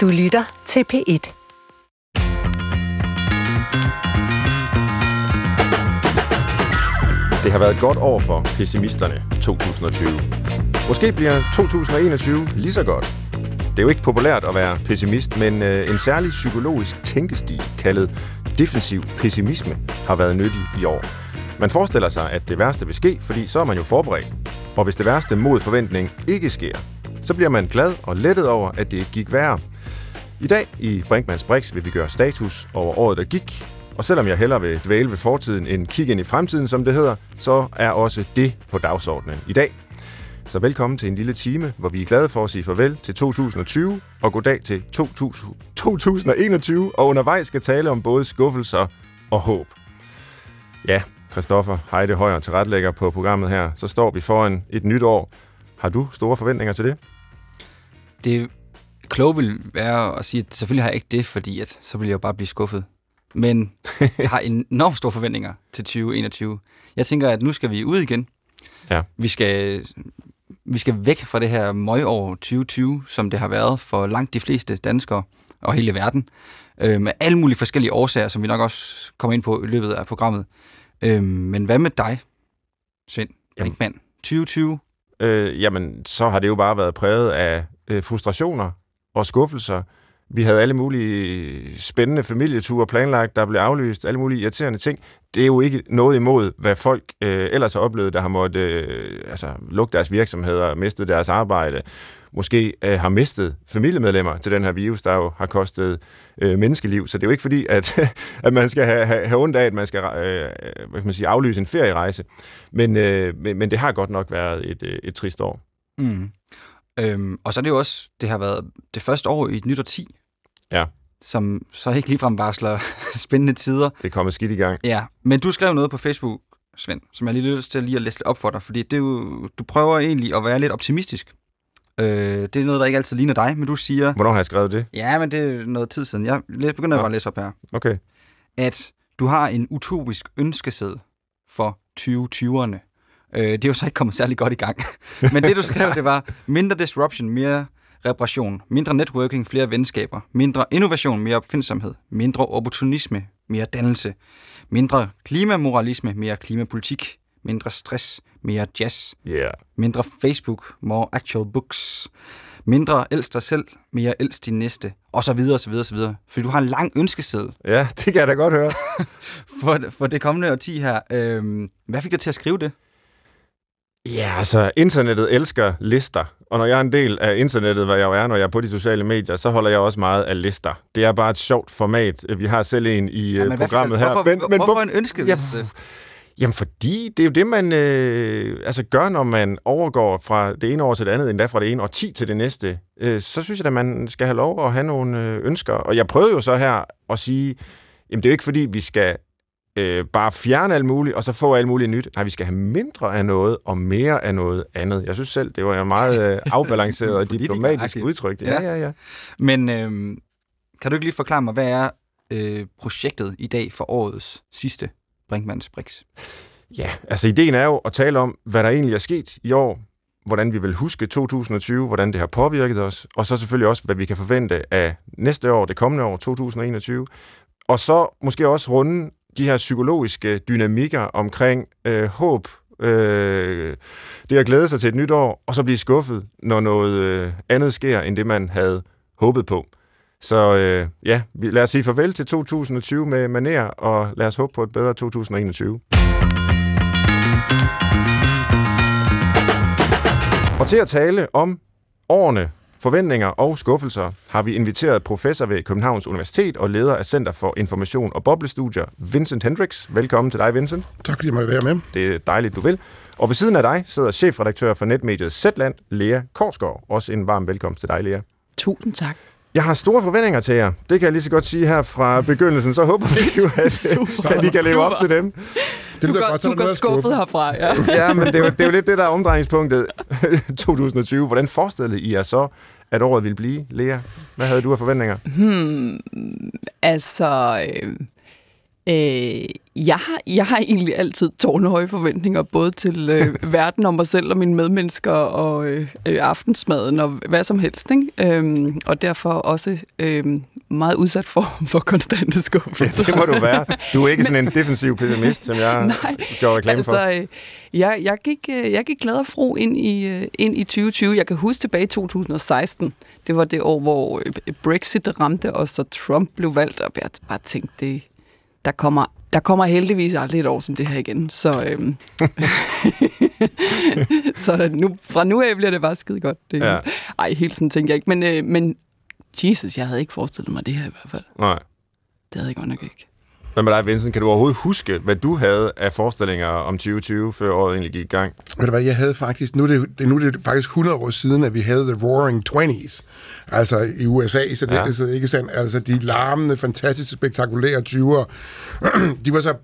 Du lytter til P1. Det har været et godt år for pessimisterne 2020. Måske bliver 2021 lige så godt. Det er jo ikke populært at være pessimist, men øh, en særlig psykologisk tænkestil kaldet defensiv pessimisme har været nyttig i år. Man forestiller sig, at det værste vil ske, fordi så er man jo forberedt. Og hvis det værste mod forventning ikke sker, så bliver man glad og lettet over, at det ikke gik værre. I dag i Brinkmans Brix vil vi gøre status over året, der gik. Og selvom jeg hellere vil dvæle ved fortiden end kigge ind i fremtiden, som det hedder, så er også det på dagsordenen i dag. Så velkommen til en lille time, hvor vi er glade for at sige farvel til 2020 og goddag til 2000, 2021, og undervejs skal tale om både skuffelser og håb. Ja, Christoffer Heide Højer, tilretlægger på programmet her, så står vi foran et nyt år. Har du store forventninger til det? Det kloge vil være at sige, at selvfølgelig har jeg ikke det, fordi at, så vil jeg jo bare blive skuffet. Men jeg har enormt store forventninger til 2021. Jeg tænker, at nu skal vi ud igen. Ja. Vi skal, vi skal væk fra det her møgår 2020, som det har været for langt de fleste danskere og hele verden. Øh, med alle mulige forskellige årsager, som vi nok også kommer ind på i løbet af programmet. Øh, men hvad med dig, Svend Brinkmann? 2020? Øh, jamen, så har det jo bare været præget af øh, frustrationer og skuffelser. Vi havde alle mulige spændende familieture planlagt, der blev aflyst, alle mulige irriterende ting. Det er jo ikke noget imod, hvad folk øh, ellers har oplevet, der har måttet øh, altså, lukke deres virksomheder, mistet deres arbejde, måske øh, har mistet familiemedlemmer til den her virus, der jo har kostet øh, menneskeliv. Så det er jo ikke fordi, at, at man skal have, have, have ondt af, at man skal øh, hvad kan man sige, aflyse en ferierejse. Men, øh, men, men det har godt nok været et, øh, et trist år. Mm. Øhm, og så er det jo også, det har været det første år i et nyt årti. Ja. Som så ikke ligefrem varsler spændende tider. Det er kommet skidt i gang. Ja, men du skrev noget på Facebook, Svend, som jeg lige lyst til lige at læse lidt op for dig, fordi det er jo, du prøver egentlig at være lidt optimistisk. Øh, det er noget, der ikke altid ligner dig, men du siger... Hvornår har jeg skrevet det? Ja, men det er noget tid siden. Jeg begynder ja. bare at læse op her. Okay. At du har en utopisk ønskesæd for 2020'erne. Øh, det er jo så ikke kommet særlig godt i gang. Men det, du skrev, det var mindre disruption, mere reparation, mindre networking, flere venskaber, mindre innovation, mere opfindsomhed, mindre opportunisme, mere dannelse, mindre klimamoralisme, mere klimapolitik, mindre stress, mere jazz, Yeah. mindre Facebook, more actual books, mindre elsk dig selv, mere elsk din næste, og så videre, og så videre, og så videre. Fordi du har en lang ønskeseddel Ja, det kan jeg da godt høre. for, for det kommende årti her. Øhm, hvad fik dig til at skrive det? Ja, altså, internettet elsker lister. Og når jeg er en del af internettet, hvad jeg jo er, når jeg er på de sociale medier, så holder jeg også meget af lister. Det er bare et sjovt format. Vi har selv en i ja, men hvad- programmet her. hvorfor- hvorfor en ønskeliste? Ja, Jamen, fordi det er jo det, man øh, altså gør, når man overgår fra det ene år til det andet, endda fra det ene år 10 til det næste. Øh, så synes jeg, at man skal have lov at have nogle øh, ønsker. Og jeg prøvede jo så her at sige, jamen det er jo ikke fordi, vi skal øh, bare fjerne alt muligt, og så få alt muligt nyt. Nej, vi skal have mindre af noget, og mere af noget andet. Jeg synes selv, det var en meget øh, afbalanceret og diplomatisk udtryk. Ja. Ja, ja. Men øhm, kan du ikke lige forklare mig, hvad er øh, projektet i dag for årets sidste Brinkmanns Brix? Ja, altså ideen er jo at tale om, hvad der egentlig er sket i år, hvordan vi vil huske 2020, hvordan det har påvirket os, og så selvfølgelig også, hvad vi kan forvente af næste år, det kommende år, 2021. Og så måske også runde de her psykologiske dynamikker omkring øh, håb, øh, det at glæde sig til et nyt år, og så blive skuffet, når noget øh, andet sker, end det man havde håbet på. Så øh, ja, lad os sige farvel til 2020 med maner, og lad os håbe på et bedre 2021. Og til at tale om årene, forventninger og skuffelser, har vi inviteret professor ved Københavns Universitet og leder af Center for Information og Boblestudier, Vincent Hendricks. Velkommen til dig, Vincent. Tak fordi jeg måtte være med. Det er dejligt, du vil. Og ved siden af dig sidder chefredaktør for netmediet Zetland, Lea Korsgaard. Også en varm velkomst til dig, Lea. Tusind tak. Jeg har store forventninger til jer. Det kan jeg lige så godt sige her fra begyndelsen. Så håber vi jo, at, at I kan leve op til dem. Det Du går, godt, så er du går skuffet herfra, ja. Ja, men det er, jo, det er jo lidt det, der er omdrejningspunktet 2020. Hvordan forestillede I jer så, at året ville blive? Lea, hvad havde du af forventninger? Hmm, altså, øh, Øh, jeg, har, jeg har egentlig altid tårnhøje forventninger, både til øh, verden og mig selv og mine medmennesker og øh, øh, aftensmaden og hvad som helst. Ikke? Øhm, og derfor også øh, meget udsat for, for konstante skuffelser. Ja, det må du være. Du er ikke sådan en defensiv pessimist, som jeg Nej, gjorde reklame for. Altså, øh, jeg, jeg, gik, øh, jeg gik glad og fro ind i, øh, ind i 2020. Jeg kan huske tilbage i 2016. Det var det år, hvor øh, Brexit ramte os, og Trump blev valgt, og jeg bare tænkte, det, der kommer der kommer heldigvis aldrig et år som det her igen. Så, øhm, så nu, fra nu af bliver det bare skide godt. Det, Ja. Ej, helt sådan tænker jeg ikke. Men, øh, men Jesus, jeg havde ikke forestillet mig det her i hvert fald. Nej. Det havde jeg godt nok ikke. Hvad med dig, Vincent? Kan du overhovedet huske, hvad du havde af forestillinger om 2020, før året egentlig gik i gang? Ved du hvad, jeg havde faktisk, nu er det, nu er det faktisk 100 år siden, at vi havde The Roaring Twenties, altså i USA, så det Ja. så ikke sandt, altså de larmende, fantastisk spektakulære 20'ere, de var så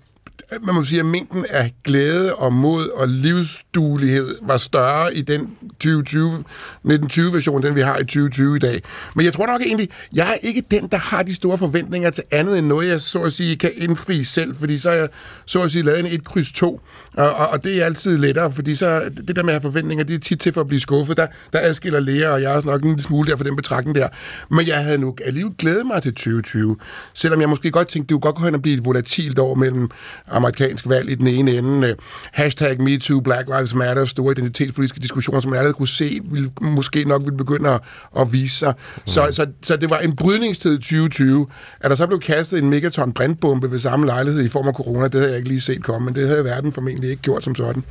man må sige, at mængden af glæde og mod og livsduelighed var større i den 2020, 1920-version, den vi har i 2020 i dag. Men jeg tror nok egentlig, jeg er ikke den, der har de store forventninger til andet end noget, jeg så at sige kan indfri selv, fordi så har jeg så at sige lavet en 1 kryds 2, og, og, og det er altid lettere, fordi så det der med at have forventninger, det er tit til for at blive skuffet. Der, der adskiller læger, og jeg er også nok en lille smule der for den betragtning der. Men jeg havde nu alligevel glædet mig til 2020, selvom jeg måske godt tænkte, det kunne godt gå hen og blive et volatilt år mellem amerikansk valg i den ene ende, øh, hashtag MeToo, Black Lives Matter, store identitetspolitiske diskussioner, som jeg allerede kunne se, ville, måske nok ville begynde at, at vise sig. Mm. Så, så, så det var en brydningstid i 2020. At der så blev kastet en megaton brandbombe ved samme lejlighed i form af corona, det havde jeg ikke lige set komme, men det havde verden formentlig ikke gjort som sådan.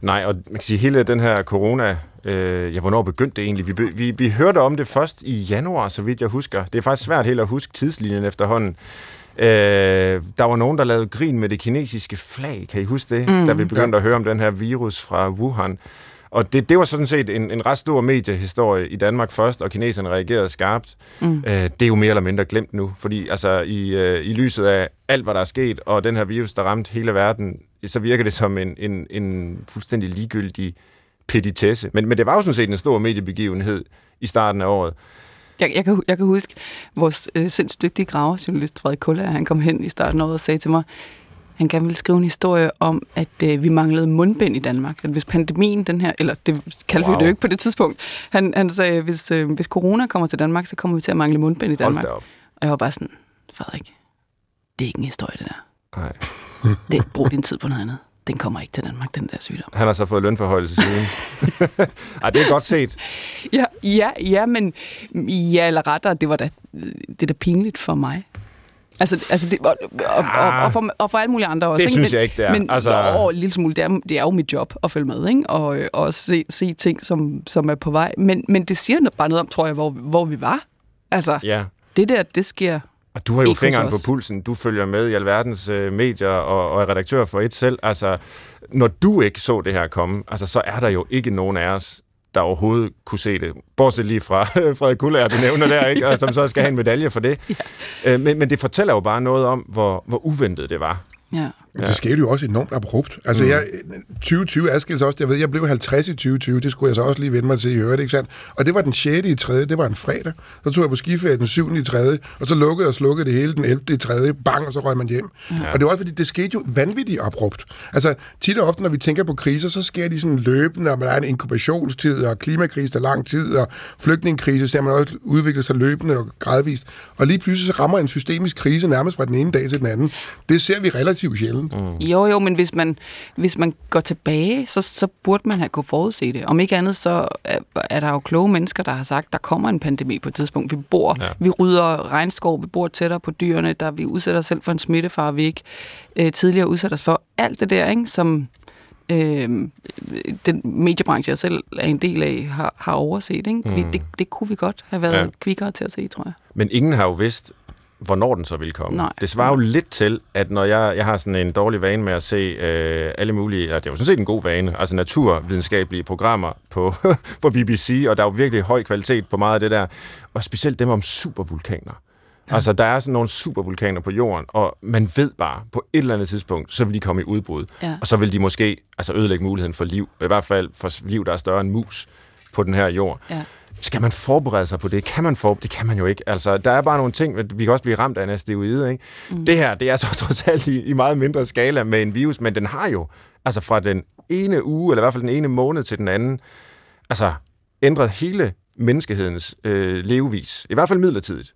Nej, og man kan sige, hele den her corona, øh, ja, hvornår begyndte det egentlig? Vi, vi, vi hørte om det først i januar, så vidt jeg husker. Det er faktisk svært helt at huske tidslinjen efterhånden. Øh, der var nogen, der lavede grin med det kinesiske flag, kan I huske det? Mm. Da vi begyndte at høre om den her virus fra Wuhan. Og det, det var sådan set en, en ret stor mediehistorie i Danmark først, og kineserne reagerede skarpt. Mm. Øh, det er jo mere eller mindre glemt nu, fordi altså, i, øh, i lyset af alt, hvad der er sket, og den her virus, der ramte hele verden, så virker det som en, en, en fuldstændig ligegyldig petitesse. Men, men det var jo sådan set en stor mediebegivenhed i starten af året. Jeg, jeg, kan, jeg kan huske, vores øh, sindssygt dygtige graverjournalist Frederik Kuller, han kom hen i starten af året og sagde til mig, han gerne ville skrive en historie om, at øh, vi manglede mundbind i Danmark. At hvis pandemien, den her, eller det kaldte wow. Vi det jo ikke på det tidspunkt, han, han sagde, hvis, øh, hvis corona kommer til Danmark, så kommer vi til at mangle mundbind i Danmark. Og jeg var bare sådan, Frederik, det er ikke en historie, det der. Nej. Det, brug din tid på noget andet. Den kommer ikke til Danmark, den der sygdom. Han har så fået lønforhøjelse siden. Ej, det er godt set. Ja, ja, ja, men ja, eller rettere, det var da, det er da pinligt for mig. Altså, altså det, og, og, og, og, for, og for alle mulige andre også. Det ikke? synes men, jeg ikke, det er. Men Altså- jo, en lille smule, det er, det er jo mit job at følge med, ikke? Og, og se, se ting, som, som er på vej. Men, men det siger bare noget om, tror jeg, hvor, hvor vi var. Altså, Ja. det der, det sker... Og du har jo Ikke fingeren på pulsen. Du følger med i alverdens øh, medier og, og er redaktør for et selv. Altså, når du ikke så det her komme, altså, så er der jo ikke nogen af os, der overhovedet kunne se det. Bortset lige fra Frederik Kuller, du nævner der, ikke? Og som så skal have en medalje for det. Ja. Øh, men, men det fortæller jo bare noget om, hvor, hvor uventet det var. Ja. Ja. Det skete jo også enormt abrupt. Altså, mm. jeg, 2020 adskilte sig også, jeg ved, jeg blev 50 i 2020, det skulle jeg så også lige vende mig til i øvrigt, ikke sandt? Og det var den 6. i 3. det var en fredag. Så tog jeg på skiferie den 7. i 3. og så lukkede og slukkede det hele den 11. i 3. bang, og så røg man hjem. Ja. Og det var også, fordi det skete jo vanvittigt abrupt. Altså, tit og ofte, når vi tænker på kriser, så sker de sådan løbende, og man er en inkubationstid, og klimakrise der lang tid, og flygtningekrise, ser man også udvikle sig løbende og gradvist. Og lige pludselig så rammer en systemisk krise nærmest fra den ene dag til den anden. Det ser vi relativt sjældent. Mm. Jo, jo, men hvis man, hvis man går tilbage, så, så burde man have kunne forudse det. Om ikke andet, så er, er der jo kloge mennesker, der har sagt, der kommer en pandemi på et tidspunkt. Vi bor, Ja. vi rydder regnskov, vi bor tættere på dyrene, der vi udsætter os selv for en smittefare, vi ikke øh, tidligere udsætter os for. Alt det der, ikke, som øh, den mediebranche, jeg selv er en del af, har, har overset. Ikke? Vi, det, det kunne vi godt have været ja. kvikkere til at se, tror jeg. Men ingen har jo vidst, hvornår den så ville komme. Nej. Det svarer jo lidt til, at når jeg, jeg har sådan en dårlig vane med at se øh, alle mulige, eller det er jo sådan set en god vane, altså naturvidenskabelige programmer på, på BBC, og der er jo virkelig høj kvalitet på meget af det der, og specielt dem om supervulkaner. Ja. Altså, der er sådan nogle supervulkaner på jorden, og man ved bare, på et eller andet tidspunkt, så vil de komme i udbrud. Ja. Og så vil de måske altså, ødelægge muligheden for liv, i hvert fald for liv, der er større end mus. på den her jord. Ja. Skal man forberede sig på det? Kan man for... Det kan man jo ikke. Altså, der er bare nogle ting, vi kan også blive ramt af en asteroide. Ikke? Mm. Det her, det er så trods alt i, i meget mindre skala med en virus, men den har jo, altså fra den ene uge, eller i hvert fald den ene måned til den anden, altså ændret hele menneskehedens øh, levevis. I hvert fald midlertidigt.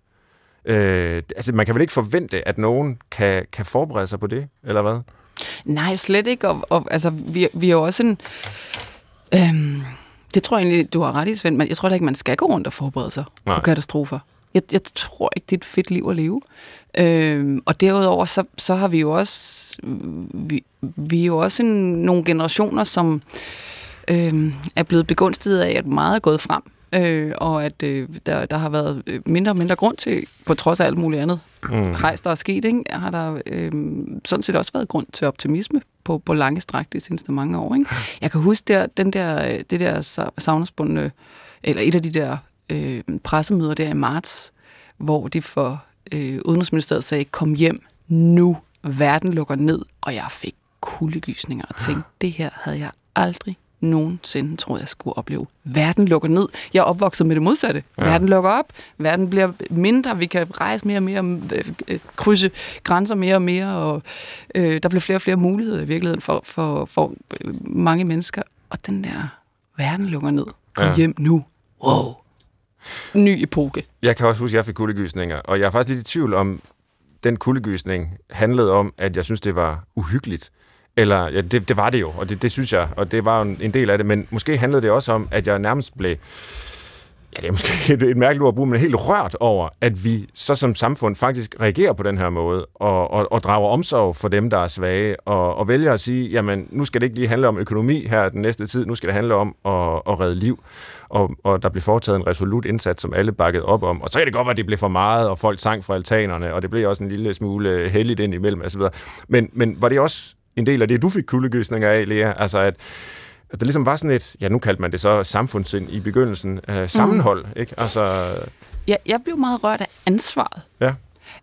Øh, altså, man kan vel ikke forvente, at nogen kan, kan forberede sig på det, eller hvad? Nej, slet ikke. Og, og altså, vi, vi er jo også en... Øhm, det tror jeg egentlig, du har ret i, Svend, men jeg tror da ikke, man skal gå rundt og forberede sig Nej. på katastrofer. Jeg, jeg tror ikke, det er et fedt liv at leve. Øhm, og derudover, så, så har vi jo også... Vi, vi er jo også en, nogle generationer, som øhm, er blevet begunstiget af, at meget er gået frem. Øh, og at øh, der, der har været øh, mindre og mindre grund til, på trods af alt muligt andet mm. hejs, der er sket, ikke? har der øh, sådan set også været grund til optimisme på, på lange stræk de seneste mange år. Ikke? Jeg kan huske der, den der, det der savnersbundne, eller et af de der øh, pressemøder der i marts, hvor de for øh, Udenrigsministeriet sagde, kom hjem nu, verden lukker ned, og jeg fik kuldegysninger og tænkte, det her havde jeg aldrig nogensinde troede, jeg skulle opleve. Verden lukker ned. Jeg er opvokset med det modsatte. Ja. Verden lukker op. Verden bliver mindre. Vi kan rejse mere og mere, øh, krydse grænser mere og mere, og øh, der bliver flere og flere muligheder i virkeligheden for, for, for øh, mange mennesker. Og den der, verden lukker ned. Kom ja. hjem nu. Wow. Ny epoke. Jeg kan også huske, at jeg fik kuldegysninger, og jeg er faktisk lidt i tvivl om, den kuldegysning handlede om, at jeg synes, det var uhyggeligt. Eller, ja, det, det var det jo, og det, det synes jeg, og det var en, en del af det, men måske handlede det også om, at jeg nærmest blev, ja, det er måske et, et mærkeligt ord at bruge, men helt rørt over, at vi så som samfund faktisk reagerer på den her måde, og, og, og drager omsorg for dem, der er svage, og, og vælger at sige, jamen, nu skal det ikke lige handle om økonomi her den næste tid, nu skal det handle om at, at redde liv, og, og der blev foretaget en resolut indsats, som alle bakkede op om, og så kan det godt være, at det blev for meget, og folk sang fra altanerne, og det blev også en lille smule heldigt ind imellem, osv. Men, men var det også en del af det, du fik kuldegysninger af, Lea. Altså, at, at der ligesom var sådan et, ja, nu kaldte man det så samfundssind i begyndelsen, øh, sammenhold, mm. ikke? Altså... Ja, jeg blev meget rørt af ansvaret. Ja.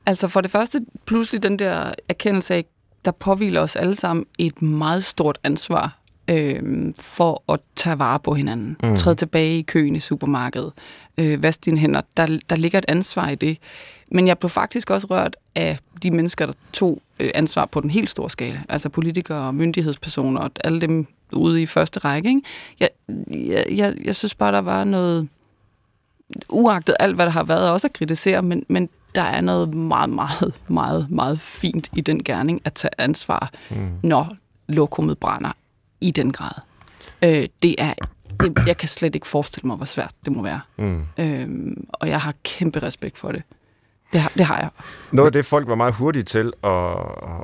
Altså for det første, pludselig den der erkendelse af, der påviler os alle sammen et meget stort ansvar øh, for at tage vare på hinanden. Mm. Træde tilbage i køen i supermarkedet. Øh, vask dine hænder. Der, der ligger et ansvar i det. Men jeg blev faktisk også rørt af de mennesker, der tog ansvar på den helt store skala. Altså politikere og myndighedspersoner og alle dem ude i første række. Ikke? Jeg, jeg, jeg, jeg synes bare, der var noget uagtet alt, hvad der har været, også at kritisere, men, men der er noget meget, meget, meget, meget fint i den gerning at tage ansvar, mm. når lokummet brænder i den grad. Øh, det er det, jeg kan slet ikke forestille mig, hvor svært det må være. Mm. Øhm, og jeg har kæmpe respekt for det. Det har, det har jeg. Noget af det, folk var meget hurtige til at,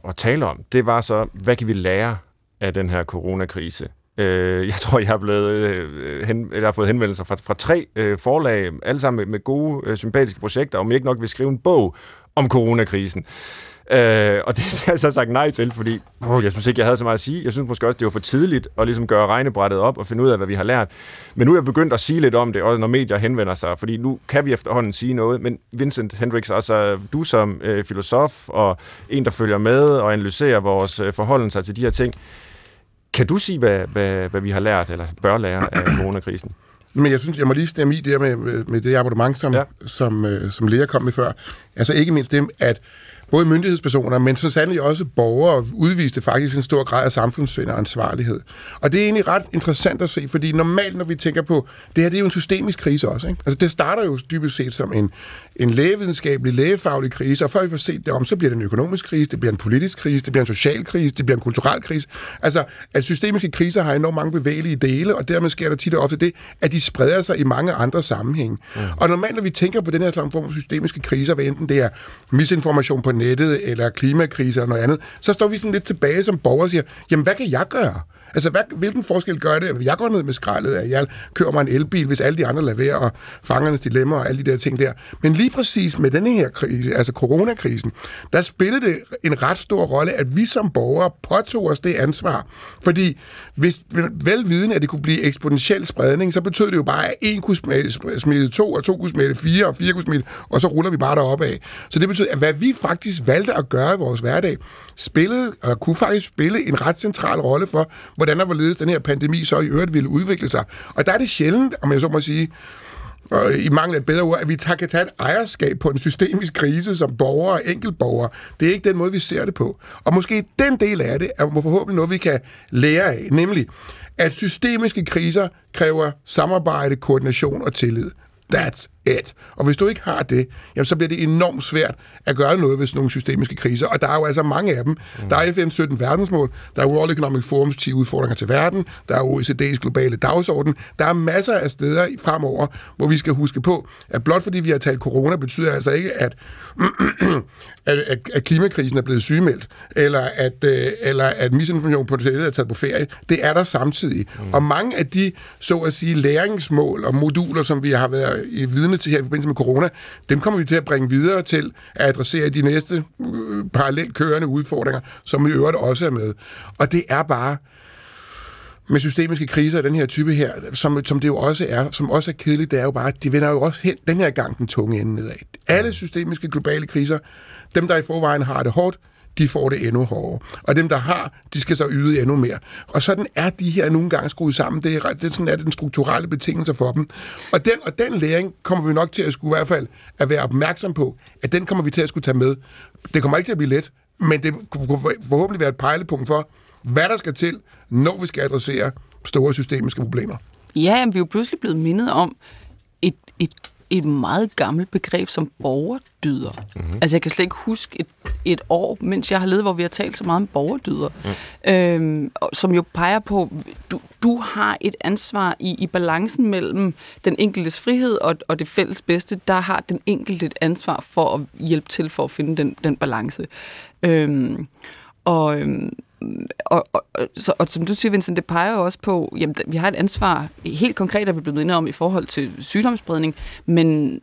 at, tale om, det var så, hvad kan vi lære af den her coronakrise? Øh, jeg tror, jeg har, blevet, øh, hen, jeg har fået henvendelser fra, fra tre øh, forlag, alle sammen med, med gode, øh, sympatiske projekter, om jeg ikke nok vil skrive en bog om coronakrisen. Øh, og det har jeg så sagt nej til, fordi oh, jeg synes ikke, jeg havde så meget at sige. Jeg synes måske også, det var for tidligt at ligesom gøre regnebrættet op og finde ud af, hvad vi har lært. Men nu er jeg begyndt at sige lidt om det, også når medier henvender sig, fordi nu kan vi efterhånden sige noget. Men Vincent Hendricks, altså du som øh, filosof og en, der følger med og analyserer vores øh, forholdelser til de her ting, kan du sige, hvad, hvad, hvad vi har lært, eller bør lære af coronakrisen? Men jeg synes, jeg må lige stemme i det med, med, med det abonnement, som, ja. som, øh, som Lea kom med før. Altså ikke mindst dem, at både myndighedspersoner, men så sandelig også borgere udviste faktisk en stor grad af samfundssind og ansvarlighed. Og det er egentlig ret interessant at se, fordi normalt, når vi tænker på, det her det er jo en systemisk krise også. Ikke? Altså det starter jo dybest set som en, en lægevidenskabelig, lægefaglig krise, og før vi får set det om, så bliver det en økonomisk krise, det bliver en politisk krise, det bliver en social krise, det bliver en kulturel krise. Altså, at systemiske kriser har enormt mange bevægelige dele, og dermed sker der tit og ofte det, at de spreder sig i mange andre sammenhænge. Mm. Og normalt, når vi tænker på den her slags form for systemiske kriser, hvad enten det er misinformation på nettet, eller klimakrise eller noget andet, så står vi sådan lidt tilbage som borgere og siger, jamen hvad kan jeg gøre? Altså, hvad, hvilken forskel gør det, at jeg går ned med skraldet, at jeg kører mig en elbil, hvis alle de andre lader være, og fangernes dilemma og alle de der ting der. Men lige præcis med denne her krise, altså coronakrisen, der spillede det en ret stor rolle, at vi som borgere påtog os det ansvar. Fordi hvis velviden, at det kunne blive eksponentiel spredning, så betød det jo bare, at en kunne smitte to, og to kunne smitte fire, og fire kunne smitte, og så ruller vi bare deroppe af. Så det betød, at hvad vi faktisk valgte at gøre i vores hverdag, spillede, og kunne faktisk spille en ret central rolle for, hvordan og hvorledes den her pandemi så i øvrigt ville udvikle sig. Og der er det sjældent, om jeg så må sige, og i mangel af et bedre ord, at vi kan tage et ejerskab på en systemisk krise som borgere og enkeltborgere. Det er ikke den måde, vi ser det på. Og måske den del af det er forhåbentlig noget, vi kan lære af, nemlig at systemiske kriser kræver samarbejde, koordination og tillid. That's it. Og hvis du ikke har det, jamen, så bliver det enormt svært at gøre noget ved sådan nogle systemiske kriser. Og der er jo altså mange af dem. Mm. Der er FN's 17 verdensmål, der er World Economic Forums 10 udfordringer til verden, der er OECD's globale dagsorden. Der er masser af steder fremover, hvor vi skal huske på, at blot fordi vi har talt corona, betyder altså ikke, at, at, at, at klimakrisen er blevet sygemeldt, eller at, øh, eller at misinformation på det er taget på ferie. Det er der samtidig. Mm. Og mange af de, så at sige, læringsmål og moduler, som vi har været i vidne til her i forbindelse med corona, dem kommer vi til at bringe videre til at adressere de næste øh, parallelt kørende udfordringer, som i øvrigt også er med. Og det er bare med systemiske kriser af den her type her, som, som det jo også er, som også er kedeligt, det er jo bare, at de vender jo også hen, den her gang den tunge ende nedad. Alle systemiske globale kriser, dem der i forvejen har det hårdt, de får det endnu hårdere. Og dem, der har, de skal så yde endnu mere. Og sådan er de her nogle gange skruet sammen. Det er, det er sådan er den strukturelle betingelse for dem. Og den, og den læring kommer vi nok til at skulle i hvert fald at være opmærksom på, at den kommer vi til at skulle tage med. Det kommer ikke til at blive let, men det kunne forhåbentlig være et pejlepunkt for, hvad der skal til, når vi skal adressere store systemiske problemer. Ja, vi er jo pludselig blevet mindet om et, et et meget gammelt begreb som borgerdyder. Mm-hmm. Altså jeg kan slet ikke huske et, et år, mens jeg har levet, hvor vi har talt så meget om borgerdyder, mm. øhm, som jo peger på, du, du har et ansvar i, i balancen mellem den enkeltes frihed og, og det fælles bedste. Der har den enkelte et ansvar for at hjælpe til for at finde den, den balance. Øhm, og, øhm, og, og, så, og som du siger, Vincent, det peger jo også på, jamen, vi har et ansvar, helt konkret er vi blevet enige om i forhold til sygdomsspredning, men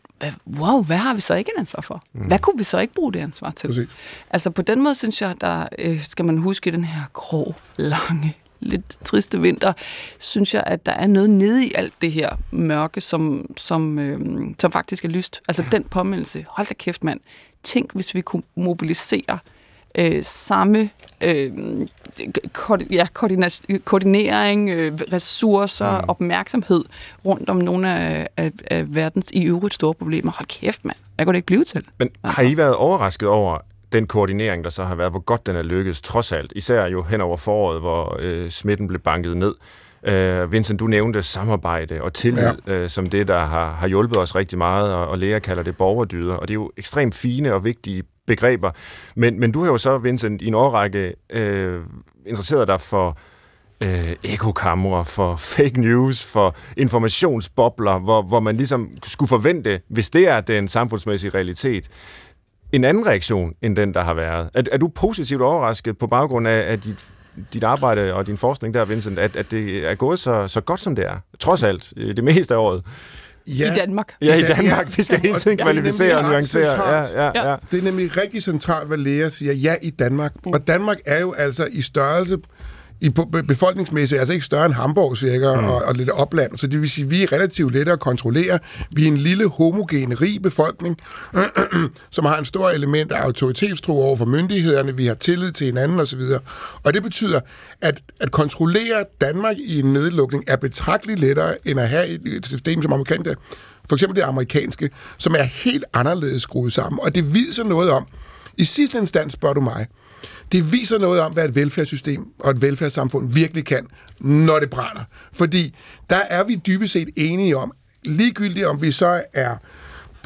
wow, hvad har vi så ikke et ansvar for? Mm. Hvad kunne vi så ikke bruge det ansvar til? Præcis. Altså på den måde synes jeg, der øh, skal man huske den her grå, lange, lidt triste vinter, synes jeg, at der er noget nede i alt det her mørke, som, som, øh, som faktisk er lyst. Altså den påmeldelse, hold da kæft mand, tænk hvis vi kunne mobilisere øh, samme øh, ja, koordinering, øh, ressourcer, mm. opmærksomhed rundt om nogle af, af, af verdens i øvrigt store problemer. Hold kæft, mand. Hvad kunne det ikke blive til? Men altså. har I været overrasket over den koordinering, der så har været, hvor godt den er lykkedes, trods alt? Især jo hen over foråret, hvor øh, smitten blev banket ned. Uh, Vincent, du nævnte samarbejde og tillid ja. uh, som det, der har, har hjulpet os rigtig meget, og, og Lea kalder det borgerdyder, og det er jo ekstremt fine og vigtige begreber. Men, men du har jo så, Vincent, i en årrække øh, interesseret dig for øh, ekokammer, for fake news, for informationsbobler, hvor, hvor man ligesom skulle forvente, hvis det er den samfundsmæssige realitet, en anden reaktion end den, der har været. Er, er du positivt overrasket på baggrund af, af dit, dit arbejde og din forskning der, Vincent, at, at det er gået så, så godt, som det er? Trods alt, det meste af året. Ja, I Danmark. Ja, i Danmark. Vi skal hele tiden kvalificere og nuancere. Ja, ja, ja. Det er nemlig rigtig centralt, hvad læger siger. Ja, i Danmark. Og Danmark er jo altså i størrelse i befolkningsmæssigt, altså ikke større end Hamburg cirka, mm. og, og lidt opland. Så det vil sige, at vi er relativt lette at kontrollere. Vi er en lille, homogen, rig befolkning, som har en stor element af autoritetstro over for myndighederne. Vi har tillid til hinanden osv. Og det betyder, at at kontrollere Danmark i en nedlukning er betragteligt lettere, end at have et system som amerikanske, for eksempel det amerikanske, som er helt anderledes skruet sammen. Og det viser noget om, i sidste instans spørger du mig, det viser noget om, hvad et velfærdssystem og et velfærdssamfund virkelig kan, når det brænder. Fordi der er vi dybest set enige om, ligegyldigt om vi så er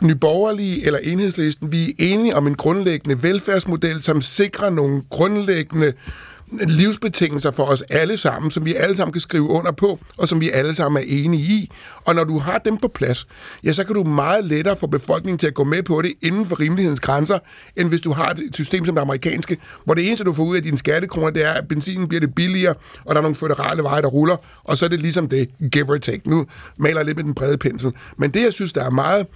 nyborgerlige eller enhedslisten, vi er enige om en grundlæggende velfærdsmodel, som sikrer nogle grundlæggende livsbetingelser for os alle sammen, som vi alle sammen kan skrive under på, og som vi alle sammen er enige i. Og når du har dem på plads, ja, så kan du meget lettere få befolkningen til at gå med på det inden for rimelighedens grænser, end hvis du har et system som det amerikanske, hvor det eneste, du får ud af dine skattekroner, det er, at benzinen bliver det billigere, og der er nogle føderale veje, der ruller, og så er det ligesom det, give or take. Nu maler jeg lidt med den brede pensel. Men det, jeg synes, der er meget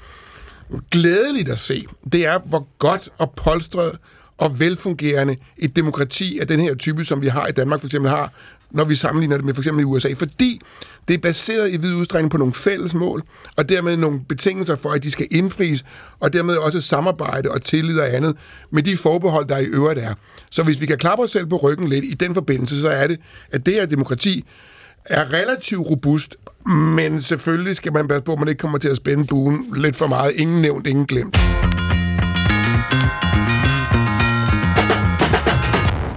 glædeligt at se, det er, hvor godt og polstret og velfungerende et demokrati af den her type, som vi har i Danmark, for eksempel har når vi sammenligner det med for eksempel i USA, fordi det er baseret i vid udstrækning på nogle fælles mål, og dermed nogle betingelser for, at de skal indfries, og dermed også samarbejde og tillid og andet med de forbehold, der i øvrigt er. Så hvis vi kan klappe os selv på ryggen lidt i den forbindelse, så er det, at det her demokrati er relativt robust, men selvfølgelig skal man passe på, at man ikke kommer til at spænde buen lidt for meget. Ingen nævnt, ingen glemt.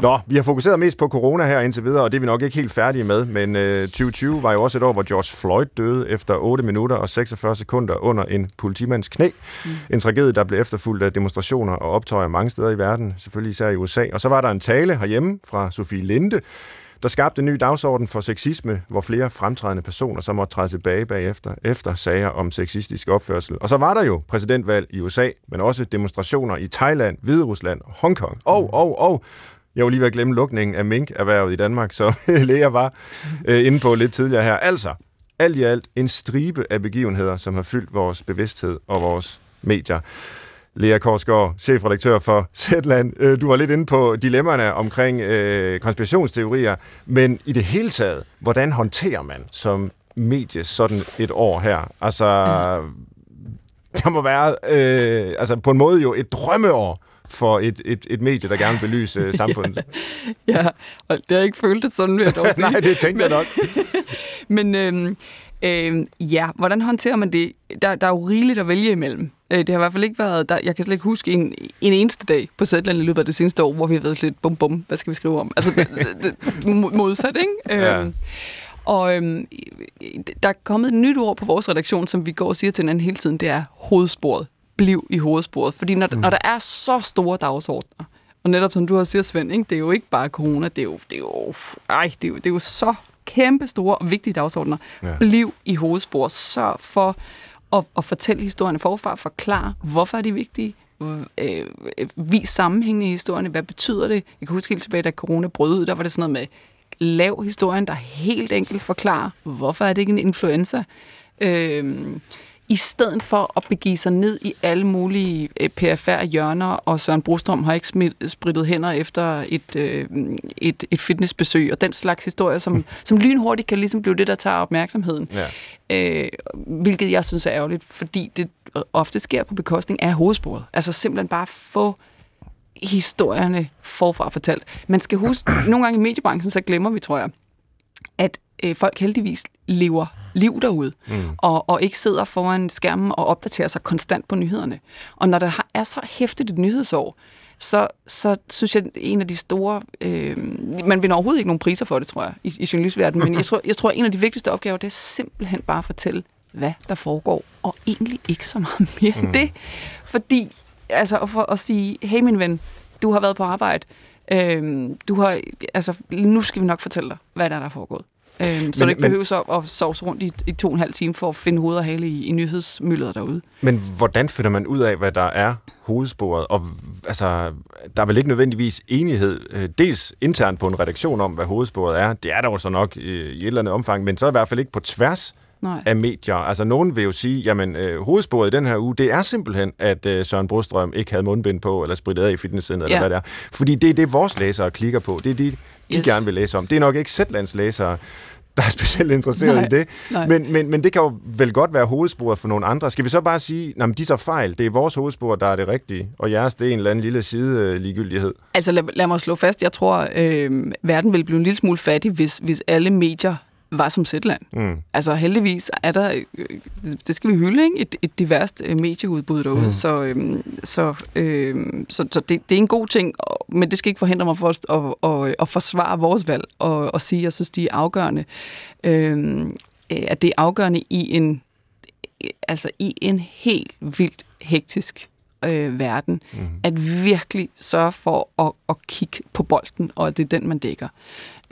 Nå, vi har fokuseret mest på corona her indtil videre, og det er vi nok ikke helt færdige med, men øh, 2020 var jo også et år, hvor George Floyd døde efter 8 minutter og 46 sekunder under en politimands knæ. Mm. En tragedie, der blev efterfulgt af demonstrationer og optøjer mange steder i verden, selvfølgelig især i USA. Og så var der en tale herhjemme fra Sofie Linde, der skabte en ny dagsorden for sexisme, hvor flere fremtrædende personer så måtte træde tilbage bagefter, efter sager om sexistisk opførsel. Og så var der jo præsidentvalg i USA, men også demonstrationer i Thailand, Hviderusland, Hongkong og, og, og jeg var lige ved at glemme lukningen af mink-erhvervet i Danmark, så Lea var øh, inde på lidt tidligere her. Altså, alt i alt en stribe af begivenheder, som har fyldt vores bevidsthed og vores medier. Lea Korsgaard, chefredaktør for Zetland. Øh, du var lidt inde på dilemmaerne omkring øh, konspirationsteorier, men i det hele taget, hvordan håndterer man som medie sådan et år her? Altså, der må være øh, altså på en måde jo et drømmeår for et, et, et medie, der gerne vil belyse øh, samfundet. ja, og det har jeg ikke følt det sådan, vil jeg dog sige. Nej, det tænkte jeg nok. Men øhm, øhm, ja, hvordan håndterer man det? Der, der er jo rigeligt at vælge imellem. Øh, Det har i hvert fald ikke været, der, jeg kan slet ikke huske en, en eneste dag på Zetland i løbet af det seneste år, hvor vi har været lidt bum bum, hvad skal vi skrive om? Altså modsat, ikke? Ja. Øhm, og øhm, der er kommet et nyt ord på vores redaktion, som vi går og siger til hinanden hele tiden, det er hovedsporet. Bliv i hovedsporet. Fordi når, mm. når der er så store dagsordner, og netop som du har siger, Svend, ikke, det er jo ikke bare corona, det er jo, det er jo, ej, det er jo, det er jo så kæmpe store og vigtige dagsordner. Ja. Bliv i hovedspor. Sørg for at, at fortælle historierne forfra, forklare, hvorfor er de vigtige, øh, øh, vis sammenhængende i historierne, hvad betyder det? Jeg kan huske helt tilbage, da corona brød ud, der var det sådan noget med, lav historien, der helt enkelt forklarer, hvorfor er det ikke en influenza? Øh, i stedet for at begive sig ned i alle mulige øh, PFR-hjørner, og Søren Brostrøm har ikke smid, sprittet hænder efter et, øh, et, et fitnessbesøg, og den slags historier, som, som lynhurtigt kan ligesom blive det, der tager opmærksomheden. Ja. Øh, hvilket jeg synes er ærgerligt, fordi det ofte sker på bekostning af hovedsporet. Altså simpelthen bare få historierne forfra fortalt. Man skal huske, nogle gange i mediebranchen, så glemmer vi, tror jeg, at øh, folk heldigvis lever liv derude, mm. og, og ikke sidder foran skærmen og opdaterer sig konstant på nyhederne. Og når der er så hæftigt et nyhedsår, så, så synes jeg, en af de store... Øh, man vinder overhovedet ikke nogen priser for det, tror jeg, i, i journalistverdenen, men jeg tror, jeg tror, en af de vigtigste opgaver, det er simpelthen bare at fortælle, hvad der foregår, og egentlig ikke så meget mere mm. end det. Fordi, altså, for at sige, hey min ven, du har været på arbejde, Øhm, du har, altså, nu skal vi nok fortælle dig, hvad der er, der er foregået. Øhm, så Men- du ikke men- behøver så at sovse rundt i, i to og en halv time for at finde hoved og hale i, i nyhedsmyldret derude. Men hvordan finder man ud af, hvad der er hovedsporet? Og altså, der er vel ikke nødvendigvis enighed, øh, dels internt på en redaktion om, hvad hovedsporet er. Det er der jo så nok øh, i et eller andet omfang, men så i hvert fald ikke på tværs Nej. af medier. Altså, nogen vil jo sige, jamen, øh, hovedsporet i den her uge, det er simpelthen, at øh, Søren Brostrøm ikke havde mundbind på, eller spritet af i fitnesscenteret, Ja. eller hvad det er. Fordi det er det, vores læsere klikker på. Det er det, de Yes. gerne vil læse om. Det er nok ikke Zetlands læsere, der er specielt interesseret Nej, i det. nej. Men, men, men det kan jo vel godt være hovedsporet for nogle andre. Skal vi så bare sige, at de så fejl, det er vores hovedspor, der er det rigtige, og jeres, det er en eller anden lille side øh, ligegyldighed. Altså lad, lad mig slå fast, jeg tror, øh, verden ville blive en lille smule fattig, hvis, hvis alle medier var som Zetland. Mm. Altså heldigvis er der, øh, det skal vi hylde, ikke? Et, et diverst øh, medieudbud derude, mm. så, øh, så, øh, så, så det, det er en god ting, men det skal ikke forhindre mig for at, at, at, at forsvare vores valg og, og sige, at jeg synes, de er afgørende. Øh, at det er afgørende i en, altså i en helt vildt hektisk øh, verden, mm. at virkelig sørge for at, at kigge på bolden, og at det er den, man dækker.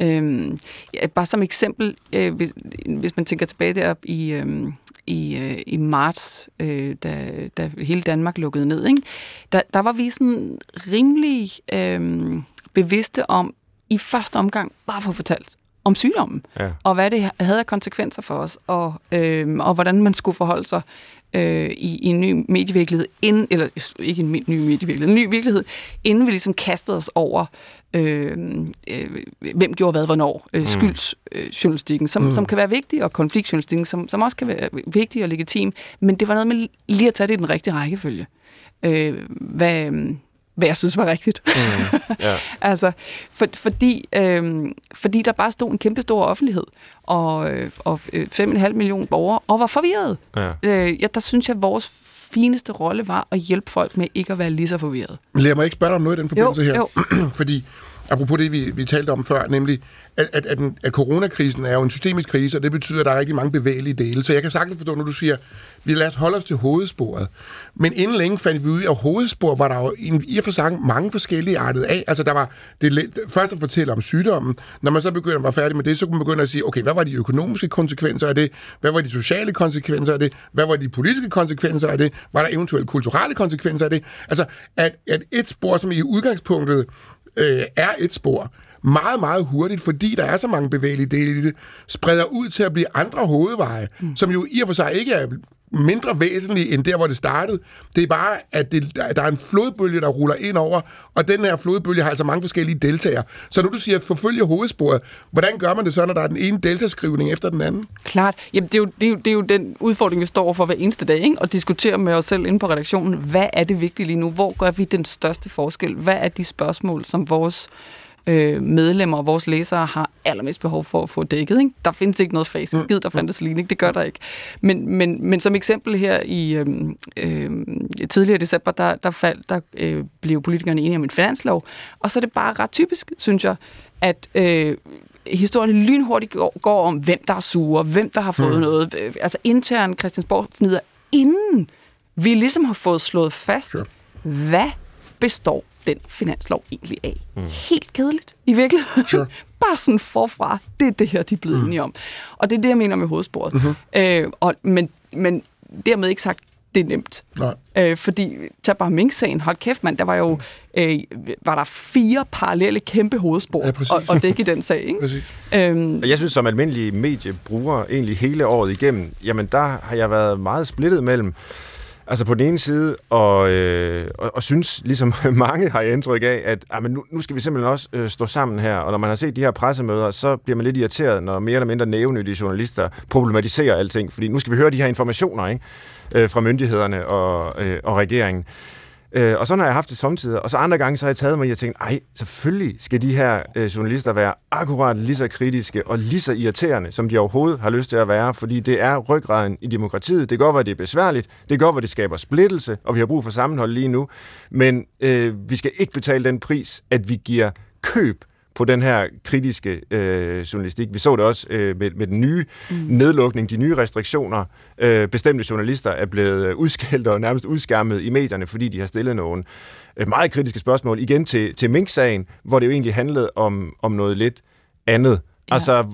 Øhm, ja, bare som eksempel, øh, hvis, hvis man tænker tilbage der i, øh, i, øh, i marts, øh, da, da hele Danmark lukkede ned, ikke? Der, der var vi sådan rimelig øh, bevidste om, i første omgang bare få fortalt, om sygdommen, Ja. og hvad det havde af konsekvenser for os, og, øh, og hvordan man skulle forholde sig øh, i, i en ny medievirkelighed, inden, eller ikke en ny medievirkelighed, en ny virkelighed, inden vi ligesom kastede os over, øh, øh, hvem gjorde hvad, hvornår, øh, skyldsjournalistikken, som, mm. som kan være vigtig, og konfliktjournalistikken, som, som også kan være vigtig og legitim, men det var noget med lige at tage det i den rigtige rækkefølge. Øh, hvad, hvad jeg synes var rigtigt. Mm. Ja. altså, for, fordi, øh, fordi der bare stod en kæmpe stor offentlighed, og, øh, og øh, 5,5 millioner borgere, og var forvirret. Ja. Øh, ja, der synes jeg, at vores fineste rolle var at hjælpe folk med ikke at være lige så forvirret. Lad mig ikke spørge dig om noget i den forbindelse her. jo. Fordi, apropos det, vi, vi talte om før, nemlig, at, at, at, den, at coronakrisen er jo en systemisk krise, og det betyder, at der er rigtig mange bevægelige dele. Så jeg kan sagtens forstå, når du siger, vi lader os holde os til hovedsporet. Men inden længe fandt vi ud af, at hovedspor var der jo en, i og for sig mange forskellige artede af. Altså, der var det, først at fortælle om sygdommen. Når man så begynder at være færdig med det, så kunne man begynde at sige, okay, hvad var de økonomiske konsekvenser af det? Hvad var de sociale konsekvenser af det? Hvad var de politiske konsekvenser af det? Var der eventuelt kulturelle konsekvenser af det? Altså, at, at et spor, som i udgangspunktet øh, er et spor, meget, meget hurtigt, fordi der er så mange bevægelige dele i det, spreder ud til at blive andre hovedveje, mm. som jo i og for sig ikke er mindre væsentlig end der, hvor det startede. Det er bare, at det, der der er en flodbølge, der ruller ind over, og den her flodbølge har altså mange forskellige deltagere. Så når du siger forfølge hovedsporet, hvordan gør man det så, når der er den ene deltaskrivning efter den anden? Klart. Jamen, det er, jo, det, er jo, det er jo den udfordring, vi står for hver eneste dag, ikke? og diskutere med os selv inde på redaktionen, hvad er det vigtige lige nu? Hvor gør vi den største forskel? Hvad er de spørgsmål, som vores øh, medlemmer og vores læsere har allermest behov for at få dækket. Ikke? Der findes ikke noget facit. Mm. Gid, der fandtes ligning. Det gør der ikke. Men, men, men som eksempel her i øh, øh, tidligere december, der, der, fald, der øh, blev politikerne enige om en finanslov. Og så er det bare ret typisk, synes jeg, at øh, historien lynhurtigt går, går om, hvem der er sure, hvem der har fået mm. noget. Øh, Altså intern Christiansborg fnider, inden vi ligesom har fået slået fast, Sure. hvad består den finanslov egentlig af? Mm. Helt kedeligt, i virkeligheden. Sure. Bare sådan forfra. Det er det her, de er blevet mm. enige om. Og det er det, jeg mener med hovedsporet. Mm-hmm. Øh, og, men, men dermed ikke sagt, det er nemt. Nej. Øh, fordi, tag bare Mink-sagen, hold kæft mand, der var jo øh, var der fire parallelle kæmpe hovedspor Ja, og, og dække i den sag. Ikke? Øhm, Og Jeg synes, som almindelig mediebruger egentlig hele året igennem, jamen der har jeg været meget splittet mellem, altså på den ene side, og, øh, og, og synes, ligesom mange har jeg indtryk af, at ah, men nu, nu skal vi simpelthen også øh, stå sammen her, og når man har set de her pressemøder, så bliver man lidt irriteret, når mere eller mindre nævenyttige journalister problematiserer alting, fordi nu skal vi høre de her informationer ikke? Øh, fra myndighederne og, øh, og regeringen. Øh, Øh, og sådan har jeg haft det samtidig, og så andre gange, så har jeg taget mig i at tænke, ej, selvfølgelig skal de her øh, journalister være akkurat lige så kritiske og lige så irriterende, som de overhovedet har lyst til at være, fordi det er ryggraden i demokratiet. Det kan godt være, det er besværligt, det kan godt være, det skaber splittelse, og vi har brug for sammenhold lige nu, men øh, vi skal ikke betale den pris, at vi giver køb på den her kritiske øh, journalistik. Vi så det også øh, med, med den nye mm. nedlukning, de nye restriktioner. Øh, bestemte journalister er blevet øh, udskældt og nærmest udskærmet i medierne, fordi de har stillet nogle øh, meget kritiske spørgsmål. Igen til, til Mink-sagen, hvor det jo egentlig handlede om, om noget lidt andet. Altså,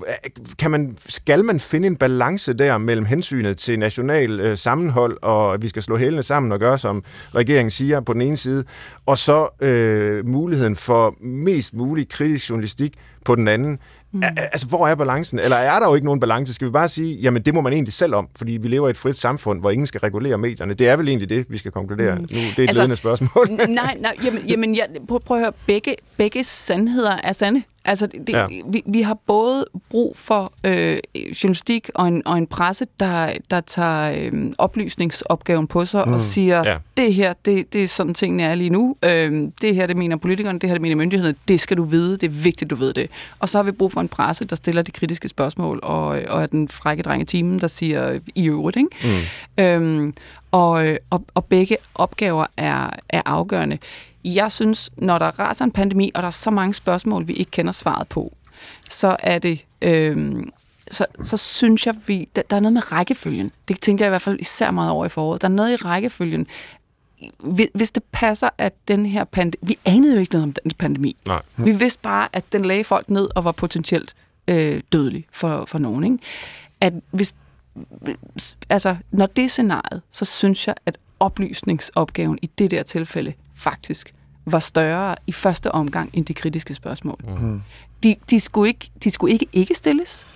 kan man, skal man finde en balance der mellem hensynet til national øh, sammenhold, og at vi skal slå hælene sammen og gøre, som regeringen siger på den ene side, og så øh, muligheden for mest mulig kritisk journalistik på den anden. Mm. Altså, hvor er balancen? Eller er der jo ikke nogen balance? Skal vi bare sige, jamen det må man egentlig selv om, fordi vi lever i et frit samfund, hvor ingen skal regulere medierne. Det er vel egentlig det, vi skal konkludere mm. nu. Det er et altså, ledende spørgsmål. nej, nej, jamen, jamen jeg, prøv, prøv at høre, begge, begge sandheder er sande. Altså, det, Ja. vi, vi har både brug for øh, journalistik og en, og en presse, der, der tager øh, oplysningsopgaven på sig mm. og siger, Ja. ja. det her, det, det er sådan tingene er lige nu. Øh, det her, det mener politikerne, det her, det mener myndighederne. Det skal du vide, det er vigtigt, du ved det. Og så har vi brug for en presse, der stiller de kritiske spørgsmål, og, og er den frække dreng i timen, der siger i øvrigt, ikke? Mm. Øhm, og, øh, og, og begge opgaver er, er afgørende. Jeg synes, når der raser en pandemi, og der er så mange spørgsmål, vi ikke kender svaret på, så er det... Øhm, så, så synes jeg, vi, der, der er noget med rækkefølgen. Det tænkte jeg i hvert fald især meget over i foråret. Der er noget i rækkefølgen. Hvis- Hvis det passer, at den her pandemi... Vi anede jo ikke noget om den pandemi. Nej. Vi vidste bare, at den lagde folk ned og var potentielt øh, dødelig for, for nogen. Ikke? At hvis, altså, når det er scenariet, så synes jeg, at oplysningsopgaven i det der tilfælde faktisk var større i første omgang end de kritiske spørgsmål. Mm. De, de, skulle ikke, de skulle ikke ikke stilles,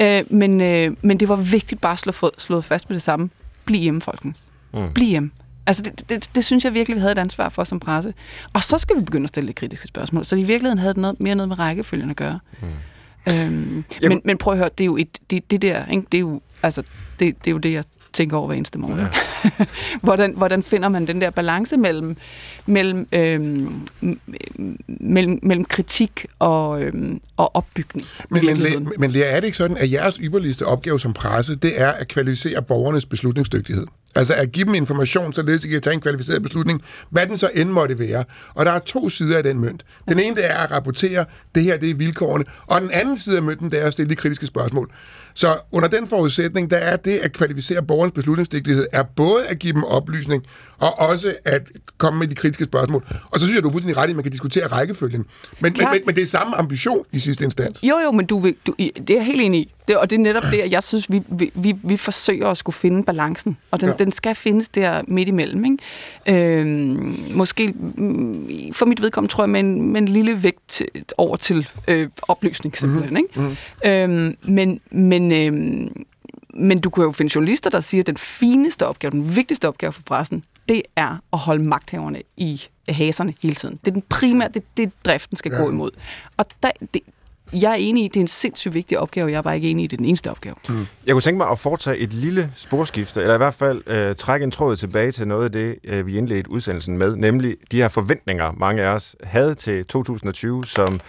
øh, men, øh, men det var vigtigt bare at slå, slå fast med det samme. Bliv hjemme, folkens. Mm. Bliv hjemme. Altså, det, det, det synes jeg virkelig, vi havde et ansvar for som presse. Og så skal vi begynde at stille lidt kritiske spørgsmål. Så i virkeligheden havde det noget, mere noget med rækkefølgen at gøre. Mm. Øhm, men, men prøv at høre, det er jo et, det, det der, ikke? Det, er jo, altså, det, det er jo det, jeg tænker over hver eneste morgen. Ja. hvordan, hvordan finder man den der balance mellem, mellem, øhm, mellem, mellem kritik og, øhm, og opbygning? Men, men, men Lea, er det ikke sådan, at jeres ypperligste opgave som presse, det er at kvalificere borgernes beslutningsdygtighed? Altså at give dem information, så de kan tage en kvalificeret beslutning, hvad den så end måtte være. Og der er to sider af den mønt. Den ene det er at rapportere, det her det er vilkårene, og den anden side af mønten, det er at stille de kritiske spørgsmål. Så under den forudsætning, der er det at kvalificere borgernes beslutningsdygtighed, er både at give dem oplysning, og også at komme med de kritiske spørgsmål. Og så synes jeg, du er fuldstændig ret i, at man kan diskutere rækkefølgen. Men, men, men, men det er samme ambition i sidste instans. Jo, jo, men du, vil, du det er jeg helt enig i. Det, og det er netop det, jeg synes, vi, vi, vi forsøger at skulle finde balancen. Og den, ja. den skal findes der midt imellem. Ikke? Øhm, måske, mm, for mit vedkommende, tror jeg, med en, med en lille vægt over til øh, oplysning, simpelthen. Mm-hmm. Ikke? Mm-hmm. Øhm, men, men, øhm, men du kan jo finde journalister, der siger, at den fineste opgave, den vigtigste opgave for pressen, det er at holde magthaverne i haserne hele tiden. Det er den primære, det, det driften skal ja. gå imod. Og der, det, jeg er enig i, at det er en sindssygt vigtig opgave, jeg er bare ikke enig i, at det er den eneste opgave. Mm. Jeg kunne tænke mig at foretage et lille sporskifte, eller i hvert fald øh, trække en tråd tilbage til noget af det, øh, vi indledte udsendelsen med, nemlig de her forventninger, mange af os havde til 2020, som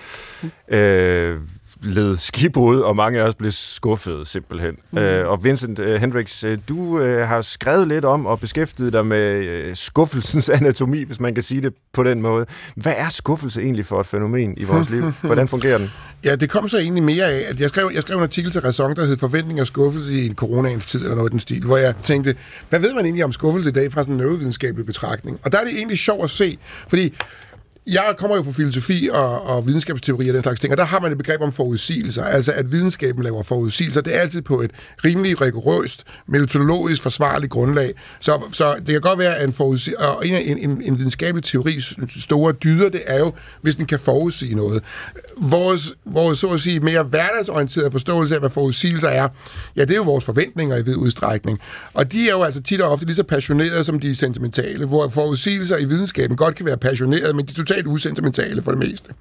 øh, led skibbrud, og mange af os blev skuffet simpelthen. Mm. Øh, og Vincent uh, Hendricks, uh, du uh, har skrevet lidt om og beskæftiget dig med uh, skuffelsens anatomi, hvis man kan sige det på den måde. Hvad er skuffelse egentlig for et fænomen i vores liv? Hvordan fungerer den? Ja, det kom så egentlig mere af, at jeg skrev, jeg skrev en artikel til Ræson, der hed Forventning og skuffelse i en coronaens tid, eller noget i den stil, hvor jeg tænkte, hvad ved man egentlig om skuffelse i dag fra sådan en neurovidenskabelig betragtning? Og der er det egentlig sjovt at se, fordi jeg kommer jo fra filosofi og, og videnskabsteori og den slags ting, og der har man et begreb om forudsigelser, altså at videnskaben laver forudsigelser. Det er altid på et rimelig rigorøst, metodologisk forsvarligt grundlag. Så, så det kan godt være, at en, forudsig, og en, en, en, en videnskabelig teori store dyder, det er jo, hvis den kan forudsige noget. Vores, vores så at sige, mere hverdagsorienterede forståelse af, hvad forudsigelser er, ja, det er jo vores forventninger i vid udstrækning. Og de er jo altså tit og ofte lige så passionerede, som de er sentimentale, hvor forudsigelser i videnskaben godt kan være passionerede, men de totalt usentimentale for det meste.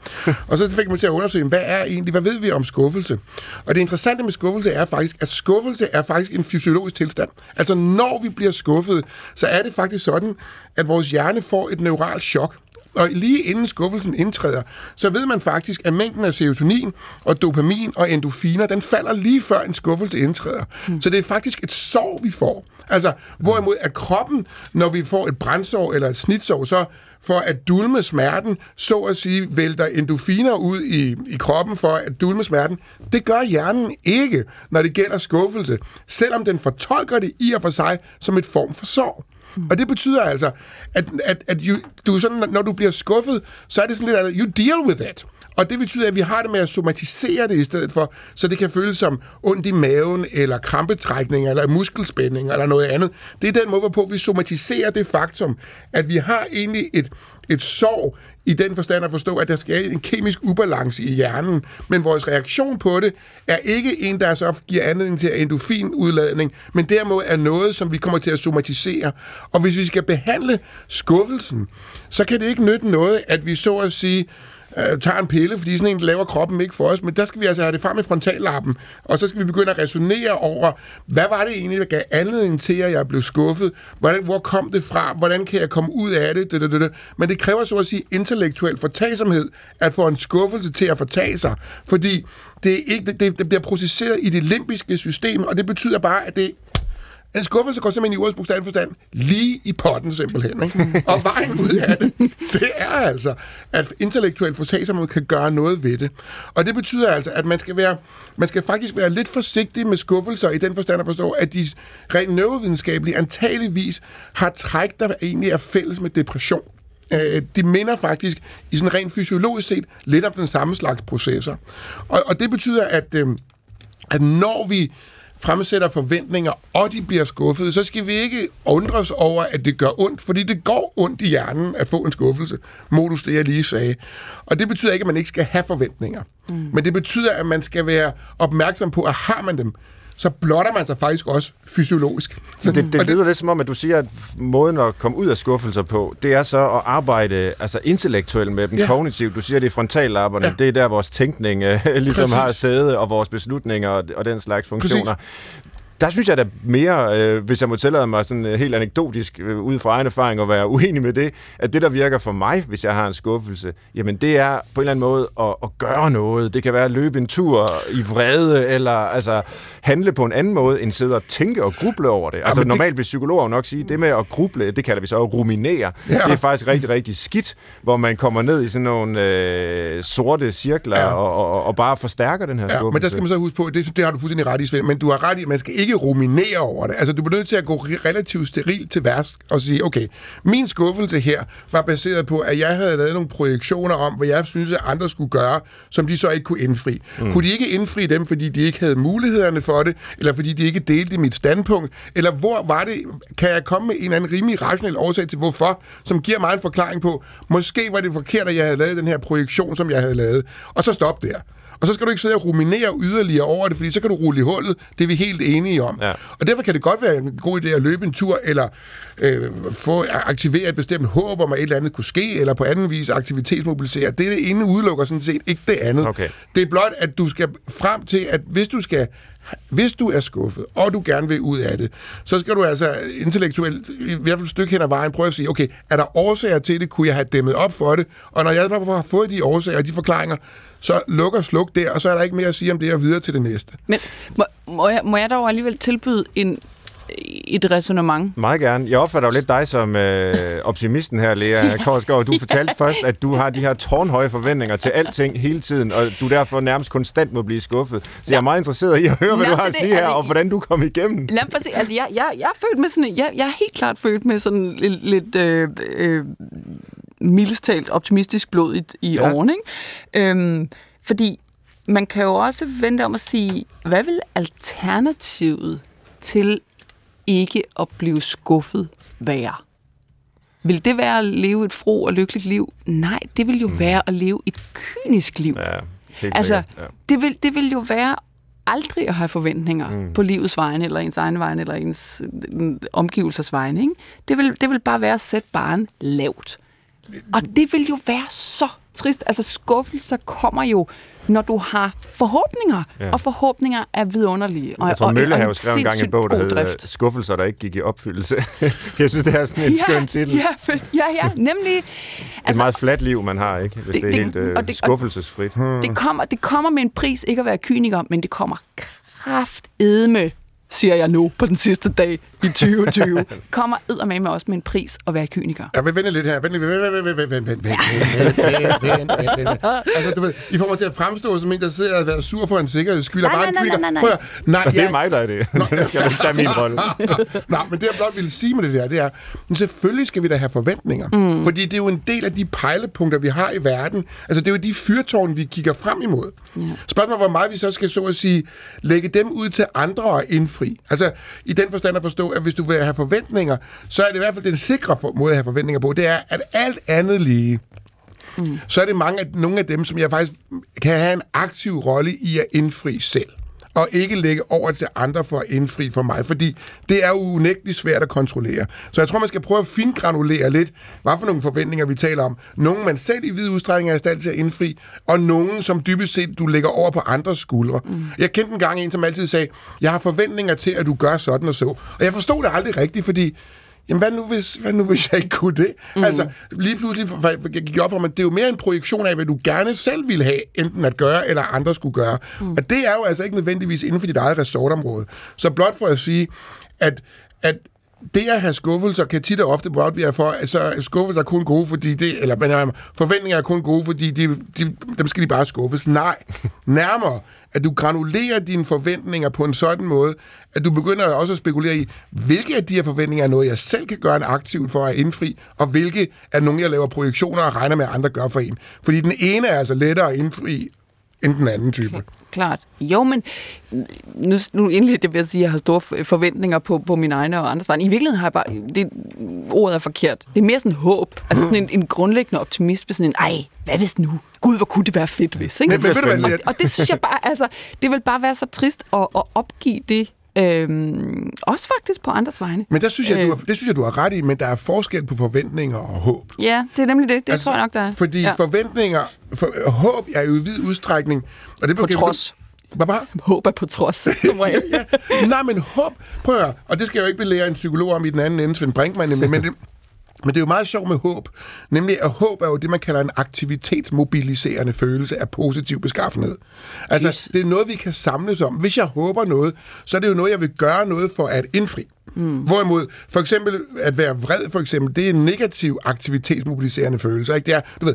og så fik man til at undersøge, hvad er egentlig, hvad ved vi om skuffelse? Og det interessante med skuffelse er faktisk, at skuffelse er faktisk en fysiologisk tilstand. Altså når vi bliver skuffet, så er det faktisk sådan, at vores hjerne får et neuralt chok. Og lige inden skuffelsen indtræder, så ved man faktisk, at mængden af serotonin og dopamin og endofiner, den falder lige før en skuffelse indtræder. Mm. Så det er faktisk et sår, vi får. Altså, hvorimod at kroppen, når vi får et brændsår eller et snitsår, så for at dulme smerten, så at sige, vælter endofiner ud i, i kroppen for at dulme smerten. Det gør hjernen ikke, når det gælder skuffelse, selvom den fortolker det i og for sig som et form for sorg. Mm. Og det betyder altså, at, at, at you, du sådan, når du bliver skuffet, så er det sådan lidt, you deal with it. Og det betyder, at vi har det med at somatisere det i stedet for, så det kan føles som ondt i maven, eller krampetrækning, eller muskelspænding, eller noget andet. Det er den måde, hvorpå vi somatiserer det faktum, at vi har egentlig et, et sorg i den forstand at forstå, at der sker en kemisk ubalance i hjernen, men vores reaktion på det er ikke en, der så giver anledning til endofinudladning, men derimod er noget, som vi kommer til at somatisere. Og hvis vi skal behandle skuffelsen, så kan det ikke nytte noget, at vi så at sige øh, tager en pille, fordi sådan en laver kroppen ikke for os, men der skal vi altså have det frem i frontallappen, og så skal vi begynde at resonere over, hvad var det egentlig, der gav anledning til, at jeg blev skuffet? Hvordan, hvor kom det fra? Hvordan kan jeg komme ud af det? det, det, det. Men det kræver så at sige intellektuel fortagsomhed, at få en skuffelse til at fortage sig, fordi det, er ikke, det, det bliver processeret i det limbiske system, og det betyder bare, at det en skuffelse går simpelthen i ordets bogstavelige forstand lige i potten simpelthen. Ikke? Og vejen ud af det, det er altså, at intellektuel fortagsomhed kan gøre noget ved det. Og det betyder altså, at man skal, være, man skal faktisk være lidt forsigtig med skuffelser i den forstand at forstå, at de rent neurovidenskabelige antageligvis har træk, der egentlig er fælles med depression. Øh, de minder faktisk i sådan rent fysiologisk set lidt om den samme slags processer. Og, og det betyder, at, øh, at når vi fremsætter forventninger, og de bliver skuffede, så skal vi ikke undres over, at det gør ondt, fordi det går ondt i hjernen at få en skuffelse, modus det, jeg lige sagde. Og det betyder ikke, at man ikke skal have forventninger. Mm. Men det betyder, at man skal være opmærksom på, at har man dem, så blotter man sig faktisk også fysiologisk. Så det, det lyder lidt som om, at du siger, at måden at komme ud af skuffelser på, det er så at arbejde altså intellektuelt med dem, ja. kognitivt. Du siger, det er frontallapperne, ja. det er der vores tænkning uh, ligesom Præcis. har sæde, og vores beslutninger og, og den slags funktioner. Præcis der synes jeg da mere, øh, hvis jeg må tillade mig sådan øh, helt anekdotisk øh, ud fra egen erfaring at være uenig med det, at det, der virker for mig, hvis jeg har en skuffelse, jamen det er på en eller anden måde at, at gøre noget. Det kan være at løbe en tur i vrede, eller altså handle på en anden måde, end sidde og tænke og gruble over det. Altså ja, normalt det... vil psykologer nok sige, det med at gruble, det kalder vi så at ruminere. Ja. Det er faktisk rigtig, rigtig skidt, hvor man kommer ned i sådan nogle øh, sorte cirkler ja. og, og, og bare forstærker den her skuffelse. Ja, men der skal man så huske på, det, det har du fuldstændig ret i, Svend, men du har ret i, man skal ikke ikke ruminere over det. Altså, du bliver nødt til at gå relativt sterilt til værst og sige, okay, min skuffelse her var baseret på, at jeg havde lavet nogle projektioner om, hvad jeg synes, at andre skulle gøre, som de så ikke kunne indfri. Mm. Kunne de ikke indfri dem, fordi de ikke havde mulighederne for det, eller fordi de ikke delte mit standpunkt, eller hvor var det, kan jeg komme med en eller anden rimelig rationel årsag til, hvorfor, som giver mig en forklaring på, måske var det forkert, at jeg havde lavet den her projektion, som jeg havde lavet, og så stop der. Og så skal du ikke sidde og ruminere yderligere over det, fordi så kan du rulle i hullet. Det er vi helt enige om. Ja. Og derfor kan det godt være en god idé at løbe en tur, eller øh, få aktivere et bestemt håb om, at et eller andet kunne ske, eller på anden vis aktivitetsmobilisere. Det det ene udelukker sådan set ikke det andet. Okay. Det er blot, at du skal frem til, at hvis du skal hvis du er skuffet, og du gerne vil ud af det, så skal du altså intellektuelt, i hvert fald et stykke hen ad vejen, prøve at sige, okay, er der årsager til det? Kunne jeg have dæmmet op for det? Og når jeg har fået de årsager og de forklaringer, så lukker sluk der, og så er der ikke mere at sige om det, og videre til det næste. Men må, må, jeg, må jeg dog alligevel tilbyde en, et resonemang. Meget gerne. Jeg opfatter jo lidt dig som øh, optimisten her, Lea Korsgaard. Du fortalte først, at du har de her tårnhøje forventninger til alting hele tiden, og du derfor nærmest konstant må blive skuffet. Så ja. jeg er meget interesseret i at høre, hvad ja, du har at sige altså, her, og hvordan du kom igennem. Lad mig se. Altså, jeg, jeg, jeg, er født med sådan, jeg, jeg er helt klart født med sådan lidt, lidt øh, øh, mildest talt optimistisk blod i, i ja. årene. Ikke? Øhm, fordi man kan jo også vente om at sige, hvad vil alternativet til ikke at blive skuffet være? Vil det være at leve et fro og lykkeligt liv? Nej, det vil jo mm. være at leve et kynisk liv. Ja, helt altså, ja. det, vil, det vil jo være aldrig at have forventninger mm. på livets vegne, eller ens egen vegne, eller ens øh, omgivelsers vegne. Ikke? Det, vil, det vil bare være at sætte barn lavt. Og det vil jo være så trist. Altså skuffelser kommer jo, når du har forhåbninger. Ja. Og forhåbninger er vidunderlige. Og, jeg tror, Møllehave skrev en gang en bog, der hedder Skuffelser, der ikke gik i opfyldelse. jeg synes, det er sådan en ja, skøn titel. Ja, ja, ja, nemlig. Altså, et meget fladt liv, man har, ikke? Hvis det, det er helt øh, det, skuffelsesfrit. Det kommer, det kommer med en pris, ikke at være kyniker, men det kommer kraftedme siger jeg nu på den sidste dag i 2020, kommer med mig også med en pris at være kyniker. Jeg vil vente lidt her. Vent, vent, vent, vent, vent, vent, vent, vent, vent, vent, Altså, du ved, I får mig til at fremstå som en, der sidder og er sur for en sikkerheds skyld, og bare en kyniker. Nej, nej, nej. nej, det er mig, der er det. Det skal du tage min rolle. Nej, men det jeg blot ville sige med det der, det er, men selvfølgelig skal vi da have forventninger. Mm. Fordi det er jo en del af de pejlepunkter, vi har i verden. Altså, det er jo de fyrtårne, vi kigger frem imod. Yeah. Spørgsmålet hvor meget vi så skal så at sige, lægge dem ud til andre og indfri. Altså, i den forstand at forstå, at hvis du vil have forventninger, så er det i hvert fald den sikre måde at have forventninger på, det er, at alt andet lige, mm. så er det mange af, nogle af dem, som jeg faktisk kan have en aktiv rolle i at indfri selv og ikke lægge over til andre for at indfri for mig, fordi det er jo unægteligt svært at kontrollere. Så jeg tror, man skal prøve at fingranulere lidt, hvad for nogle forventninger vi taler om. Nogle, man selv i vid udstrækning er i stand til at indfri, og nogle, som dybest set du lægger over på andres skuldre. Mm. Jeg kendte en gang en, som altid sagde, jeg har forventninger til, at du gør sådan og så. Og jeg forstod det aldrig rigtigt, fordi jamen hvad nu, hvis, hvad nu, hvis jeg ikke kunne det? Mm. Altså, lige pludselig jeg gik op for mig, det er jo mere en projektion af, hvad du gerne selv ville have, enten at gøre, eller andre skulle gøre. Mm. Og det er jo altså ikke nødvendigvis inden for dit eget resortområde. Så blot for at sige, at, at det at have skuffelser kan tit og ofte blot være for, altså skuffelser er kun gode, fordi det, eller men, forventninger er kun gode, fordi de, de, dem skal de bare skuffes. Nej, nærmere, at du granulerer dine forventninger på en sådan måde, at du begynder også at spekulere i, hvilke af de her forventninger er noget, jeg selv kan gøre en aktiv for at indfri, og hvilke er nogle, jeg laver projektioner og regner med, at andre gør for en. Fordi den ene er altså lettere at indfri end den anden type. Klart. Jo, men nu, nu endelig det vil jeg sige, at jeg har store forventninger på, på mine egne og andres vegne. I virkeligheden har jeg bare... Det, ordet er forkert. Det er mere sådan håb. Altså sådan en, en grundlæggende optimisme. Sådan en, ej, hvad hvis nu? Gud, hvor kunne det være fedt, hvis. Ikke? Men- men ved du hvad, og, og det synes jeg bare... Altså, det vil bare være så trist at, at opgive det. Øhm, også faktisk på andres vegne. Men der synes jeg, du Øh. har, det synes jeg, du har ret i, men der er forskel på forventninger og håb. Ja, det er nemlig det. Det altså, tror jeg nok, der er. Fordi ja. ja. forventninger, for, håb er jo i vid udstrækning... Og det På trods. Hvad bare? Håb er på trods, som regel. ja. Nej, men håb... Prøv at og det skal jeg jo ikke belære en psykolog om i den anden ende, Svend Brinkmann, nemlig, men det, men det er jo meget sjovt med håb. Nemlig, at håb er jo det, man kalder en aktivitetsmobiliserende følelse af positiv beskaffenhed. Altså, det er noget, vi kan samles om. Hvis jeg håber noget, så er det jo noget, jeg vil gøre noget for at indfri. Mm. Hvorimod, for eksempel at være vred, for eksempel, det er en negativ aktivitetsmobiliserende følelse. Ikke? Det, er, du ved,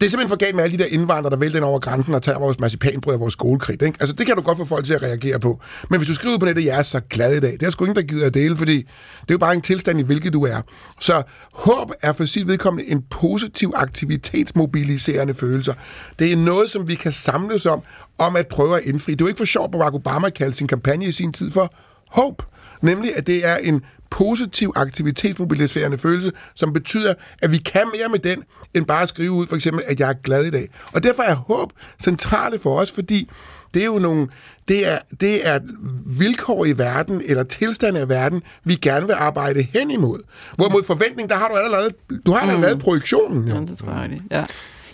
det er simpelthen for galt med alle de der indvandrere, der vælter ind over grænsen og tager vores marcipanbrød og vores skolekridt. Ikke? Altså, det kan du godt få folk til at reagere på. Men hvis du skriver på nettet, jeg er så glad i dag, det er sgu ingen, der gider at dele, fordi det er jo bare en tilstand i, hvilket du er. Så håb er for sit vedkommende en positiv aktivitetsmobiliserende følelse. Det er noget, som vi kan samles om, om at prøve at indfri. Det er jo ikke for sjovt, Barack Obama kaldte sin kampagne i sin tid for håb. Nemlig, at det er en positiv aktivitetsmobiliserende følelse, som betyder, at vi kan mere med den, end bare at skrive ud, for eksempel, at jeg er glad i dag. Og derfor er håb centrale for os, fordi det er jo nogle, det er, det er vilkår i verden, eller tilstande af verden, vi gerne vil arbejde hen imod. Hvorimod forventning, der har du allerede, du har allerede lavet projektionen. Ja, Jo. det tror jeg rigtigt. Ja.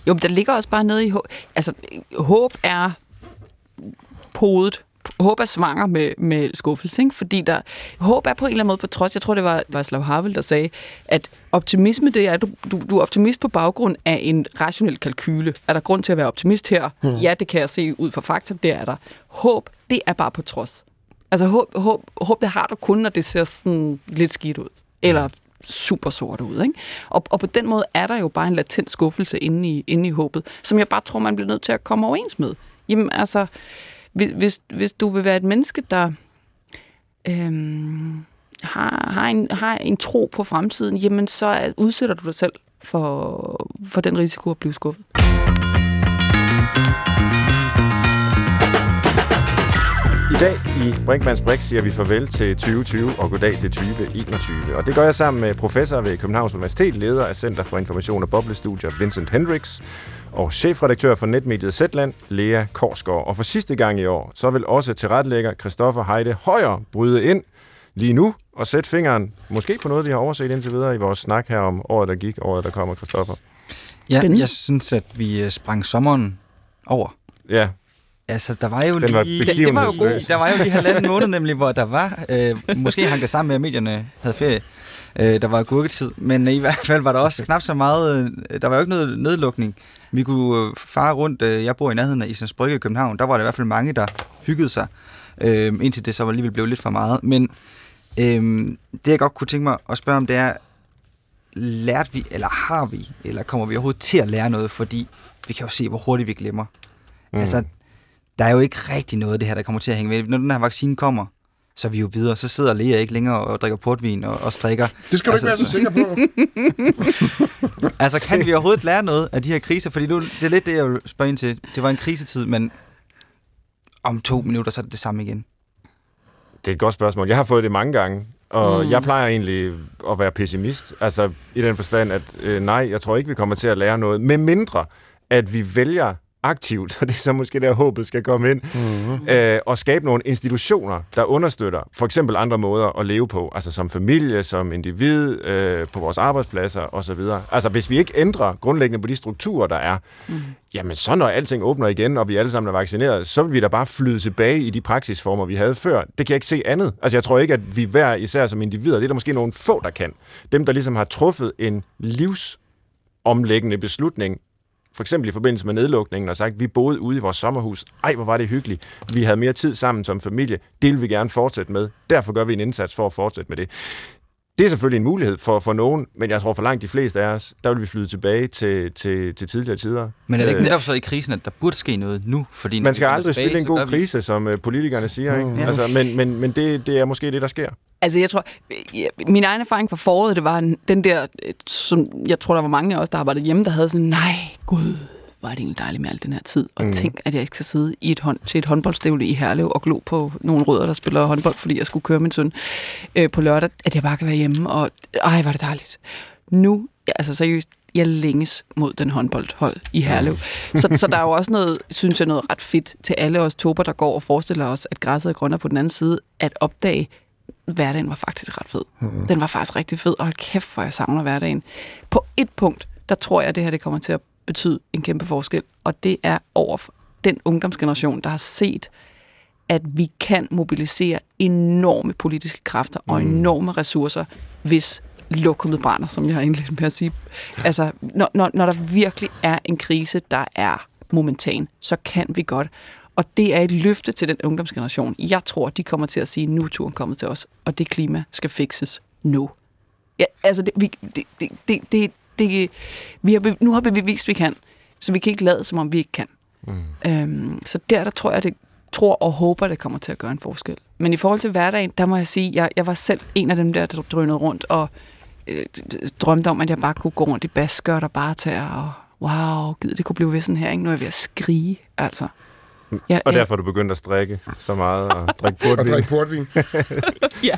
Jo, men der ligger også bare noget i håb. Altså, håb er podet. Håb er svanger med, med skuffelse, ikke? fordi der, håb er på en eller anden måde på trods. Jeg tror, det var Václav Havel, der sagde, at optimisme, det er, at du, du, du er optimist på baggrund af en rationel kalkyle. Er der grund til at være optimist her? Hmm. Ja, det kan jeg se ud fra fakta, det er der. Håb, det er bare på trods. Altså håb, håb, håb det har du kun, når det ser sådan lidt skidt ud. Eller super sort ud. Ikke? Og, og på den måde er der jo bare en latent skuffelse inde i, inde i håbet, som jeg bare tror, man bliver nødt til at komme overens med. Jamen altså, hvis, hvis, hvis du vil være et menneske, der øhm, har, har, en, har en tro på fremtiden, jamen så udsætter du dig selv for, for den risiko at blive skuffet. I dag i Brinkmanns Brix siger vi farvel til 2020 og goddag til 2021. Og det gør jeg sammen med professor ved Københavns Universitet, leder af Center for Information og Boblestudier, Vincent Hendricks, og chefredaktør for netmediet Zetland, Lea Korsgaard. Og for sidste gang i år, så vil også tilrettelægger Christoffer Heide Højer bryde ind lige nu og sætte fingeren måske på noget, vi har overset indtil videre i vores snak her om året, der gik, året, der kommer, Christoffer. Ja, jeg synes, at vi øh, sprang sommeren over. Ja, Altså, der var jo den var lige... det var jo god. Der var jo lige halvanden måned nemlig, hvor der var... Øh, måske hang det sammen med, at medierne havde ferie. Øh, der var gurketid. Men i hvert fald var der også knap så meget... Øh, der var jo ikke noget nedlukning. Vi kunne øh, fare rundt... Øh, jeg bor i nærheden af Islands Brygge i København. Der var der i hvert fald mange, der hyggede sig. Øh, indtil det så alligevel blev lidt for meget. Men øh, det, jeg godt kunne tænke mig at spørge om, det er... Lærte vi, eller har vi, eller kommer vi overhovedet til at lære noget? Fordi vi kan jo se, hvor hurtigt vi glemmer. Mm. Altså, der er jo ikke rigtig noget af det her, der kommer til at hænge ved. Når den her vaccine kommer, så er vi jo videre. Så sidder Lea ikke længere og drikker portvin og, og strikker. Det skal du ikke være så sikker på. Altså, kan vi overhovedet lære noget af de her kriser? Fordi nu, det er lidt det, jeg vil spørge ind til. Det var en krisetid, men om to minutter, så er det det samme igen. Det er et godt spørgsmål. Jeg har fået det mange gange, og mm. jeg plejer egentlig at være pessimist. Altså i den forstand, at øh, nej, jeg tror ikke, vi kommer til at lære noget. Med mindre, at vi vælger aktivt, og det er så måske der håbet skal komme ind, mm-hmm. øh, og skabe nogle institutioner, der understøtter for eksempel andre måder at leve på, altså som familie, som individ, øh, på vores arbejdspladser osv. Altså hvis vi ikke ændrer grundlæggende på de strukturer, der er, mm. jamen så når alting åbner igen, og vi alle sammen er vaccineret, så vil vi da bare flyde tilbage i de praksisformer, vi havde før. Det kan jeg ikke se andet. Altså jeg tror ikke, at vi hver især som individer, det er der måske nogle få, der kan. Dem, der ligesom har truffet en livsomlæggende beslutning, for eksempel i forbindelse med nedlukningen, og sagt, vi boede ude i vores sommerhus. Ej, hvor var det hyggeligt. Vi havde mere tid sammen som familie. Det vil vi gerne fortsætte med. Derfor gør vi en indsats for at fortsætte med det. Det er selvfølgelig en mulighed for, for nogen, men jeg tror for langt de fleste af os, der vil vi flyde tilbage til, til, til tidligere tider. Men er det ikke Øh, netop så i krisen, at der burde ske noget nu? Fordi Man skal aldrig tilbage, spille en god krise, som øh, politikerne siger. Ikke? Ja. Altså, men men, men det, det er måske det, der sker. Altså, jeg tror, ja, min egen erfaring fra foråret, det var en- den der, øh, som jeg tror, der var mange af os, der arbejdede hjemme, der havde sådan, nej, gud, hvor er det egentlig dejligt med al den her tid. Og mm. tænk, at jeg ikke skal sidde i et hånd, til et håndboldstævle i Herlev og glo på nogle rødder, der spiller håndbold, fordi jeg skulle køre min søn øh, på lørdag. At jeg bare kan være hjemme, og ej, var det dejligt. Nu, altså seriøst, jeg længes mod den håndboldhold i Herlev. Så, så der er jo også noget, synes jeg, noget ret fedt til alle os tober, der går og forestiller os, at græsset er grønnere på den anden side, at opdage, hverdagen var faktisk ret fed. Mm. Den var faktisk rigtig fed, og hold kæft, hvor jeg savner hverdagen. På et punkt, der tror jeg, at det her det kommer til at betyde en kæmpe forskel, og det er over den ungdomsgeneration, der har set, at vi kan mobilisere enorme politiske kræfter og mm. enorme ressourcer, hvis lokummet brænder, som jeg har indledt med at sige. Altså, når, når, når der virkelig er en krise, der er momentan, så kan vi godt. Og det er et løfte til den ungdomsgeneration. Jeg tror, de kommer til at sige, nu er turen kommet til os, og det klima skal fikses nu. Ja, altså, det, vi, det, det, det, det, det, vi har, nu har vi bevist, at vi kan, så vi kan ikke lade, som om vi ikke kan. Mm. Øhm, så der, der tror jeg, det tror og håber, det kommer til at gøre en forskel. Men i forhold til hverdagen, der må jeg sige, jeg, jeg var selv en af dem der, der drønede rundt og øh, drømte om, at jeg bare kunne gå rundt i baskørt og bare tage og wow, gid det kunne blive ved sådan her, ikke? Nu er jeg ved at skrige, altså. Ja, og ja. derfor er du begyndt at strikke så meget og drikke portvin. og drikke portvin. ja.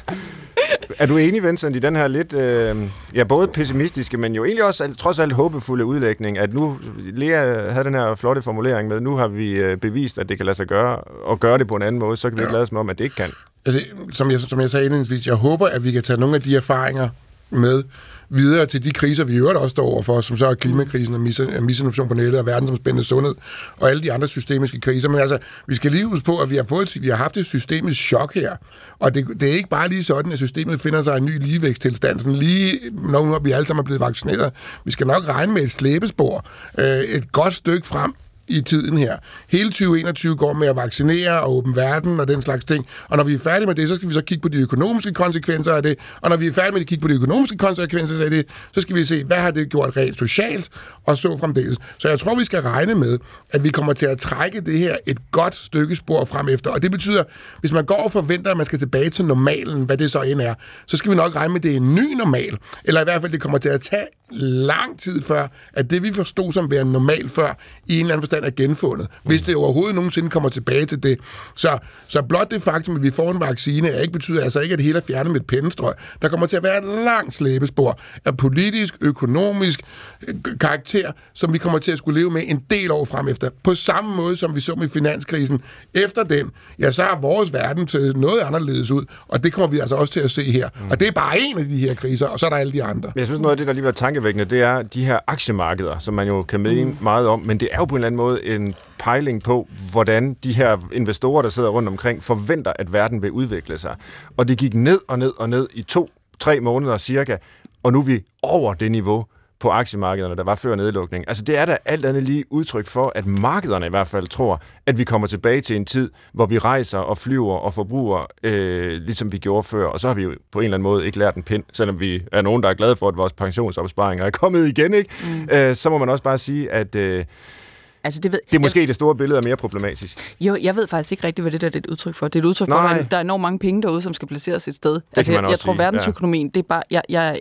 Er du enig, Vincent, i den her lidt, øh, ja, både pessimistiske, men jo egentlig også trods alt håbefulde udlægning, at nu, Lea havde den her flotte formulering med, nu har vi øh, bevist, at det kan lade sig gøre, og gøre det på en anden måde, så kan vi ja. ikke lade som om, at det ikke kan. Altså, som, jeg, som jeg sagde indledningsvis, jeg håber, at vi kan tage nogle af de erfaringer med, videre til de kriser, vi i øvrigt også står overfor, som så er klimakrisen og misinformation på nettet og verdensomspændende sundhed og alle de andre systemiske kriser. Men altså, vi skal lige huske på, at vi har, fået, vi har haft et systemisk chok her. Og det, det er ikke bare lige sådan, at systemet finder sig en ny ligevæksttilstand, sådan lige når vi alle sammen er blevet vaccineret. Vi skal nok regne med et slæbespor øh, et godt stykke frem i tiden her. Hele 2021 går med at vaccinere og åbne verden og den slags ting. Og når vi er færdige med det, så skal vi så kigge på de økonomiske konsekvenser af det. Og når vi er færdige med at kigge på de økonomiske konsekvenser af det, så skal vi se, hvad har det gjort rent socialt, og så fremdeles. Så jeg tror, vi skal regne med, at vi kommer til at trække det her et godt stykke spor frem efter. Og det betyder, hvis man går og forventer, at man skal tilbage til normalen, hvad det så end er, så skal vi nok regne med, at det er en ny normal. Eller i hvert fald, det kommer til at tage lang tid før, at det vi forstod som værende normalt før, i en eller anden forstand er genfundet. Hvis det overhovedet nogensinde kommer tilbage til det. Så, så blot det faktum, at vi får en vaccine, er ikke betyder altså ikke, at det hele er fjernet med et pennestrøg. Der kommer til at være et langt slæbespor af politisk, økonomisk øh, karakter, som vi kommer til at skulle leve med en del år frem efter. På samme måde, som vi så med finanskrisen. Efter den, ja, så har vores verden til noget anderledes ud, og det kommer vi altså også til at se her. Mm. Og det er bare en af de her kriser, og så er der alle de andre. Jeg synes, noget af det, der lige var tankevækkende, det er de her aktiemarkeder, som man jo kan mene mm. meget om, men det er jo på en eller anden måde en pejling på, hvordan de her investorer, der sidder rundt omkring, forventer, at verden vil udvikle sig. Og det gik ned og ned og ned i to-tre måneder cirka, og nu er vi over det niveau, på aktiemarkederne, der var før nedlukning. Altså det er da alt andet lige udtryk for, at markederne i hvert fald tror, at vi kommer tilbage til en tid, hvor vi rejser og flyver og forbruger, øh, ligesom vi gjorde før. Og så har vi jo på en eller anden måde ikke lært en pind, selvom vi er nogen, der er glade for, at vores pensionsopsparinger er kommet igen. Ikke? Mm. Øh, så må man også bare sige, at... Øh, Altså, det, ved, det er måske jeg, det store billede er mere problematisk. Jo, jeg ved faktisk ikke rigtigt, hvad det der er et udtryk for. Det er et udtryk Nej. for, at der er enormt mange penge derude, som skal placeres et sted. Det altså, jeg, jeg tror, sige. verdensøkonomien, ja. det er bare... Jeg, jeg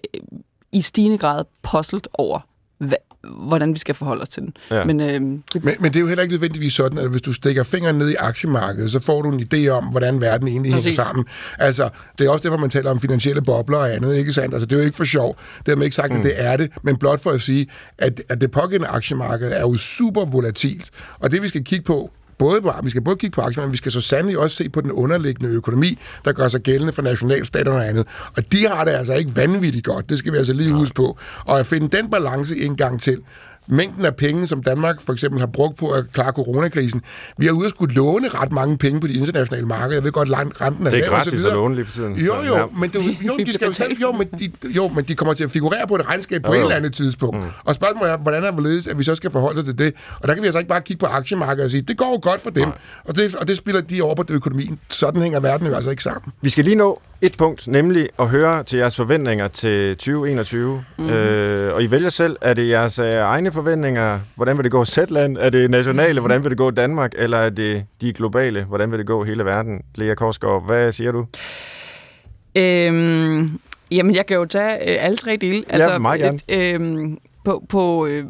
i stigende grad puzzlet over, hvad, hvordan vi skal forholde os til den. Ja. Men, øh, det... Men, men det er jo heller ikke nødvendigvis sådan, at hvis du stikker fingeren ned i aktiemarkedet, så får du en idé om, hvordan verden egentlig hænger sammen. Altså, det er også derfor, man taler om finansielle bobler og andet, ikke sandt? Altså, det er jo ikke for sjov. Det har man ikke sagt, mm. at det er det, men blot for at sige, at, at det pågældende aktiemarked er jo super volatilt. Og det, vi skal kigge på, både på, vi skal både kigge på aktier, men vi skal så sandelig også se på den underliggende økonomi, der gør sig gældende for nationalstaterne og andet. Og de har det altså ikke vanvittigt godt, det skal vi altså lige huske på. Og at finde den balance en gang til, mængden af penge, som Danmark for eksempel har brugt på at klare coronakrisen. Vi har ude skulle låne ret mange penge på de internationale markeder. Jeg ved godt, renten er Det er gratis at låne lige for tiden. Jo, jo, men, det, jo, de skal jo, jo, men de, jo, men de kommer til at figurere på et regnskab på jo, jo. et eller andet tidspunkt. Mm. Og spørgsmålet er, hvordan er det, at vi så skal forholde os til det? Og der kan vi altså ikke bare kigge på aktiemarkedet og sige, det går jo godt for dem. Og det, og det spiller de over på økonomien. Sådan hænger verden jo altså ikke sammen. Vi skal lige nå et punkt, nemlig at høre til jeres forventninger til 2021. Mm. Øh, og I vælger selv, er det jeres øh, egne forventninger? Hvordan vil det gå Zetland? Er det nationale? Hvordan vil det gå Danmark? Eller er det de globale? Hvordan vil det gå hele verden? Lea Korsgaard, hvad siger du? Øhm, jamen, jeg kan jo tage øh, alle tre dele. Altså, ja, meget gerne. Et, øh, på, på, øh,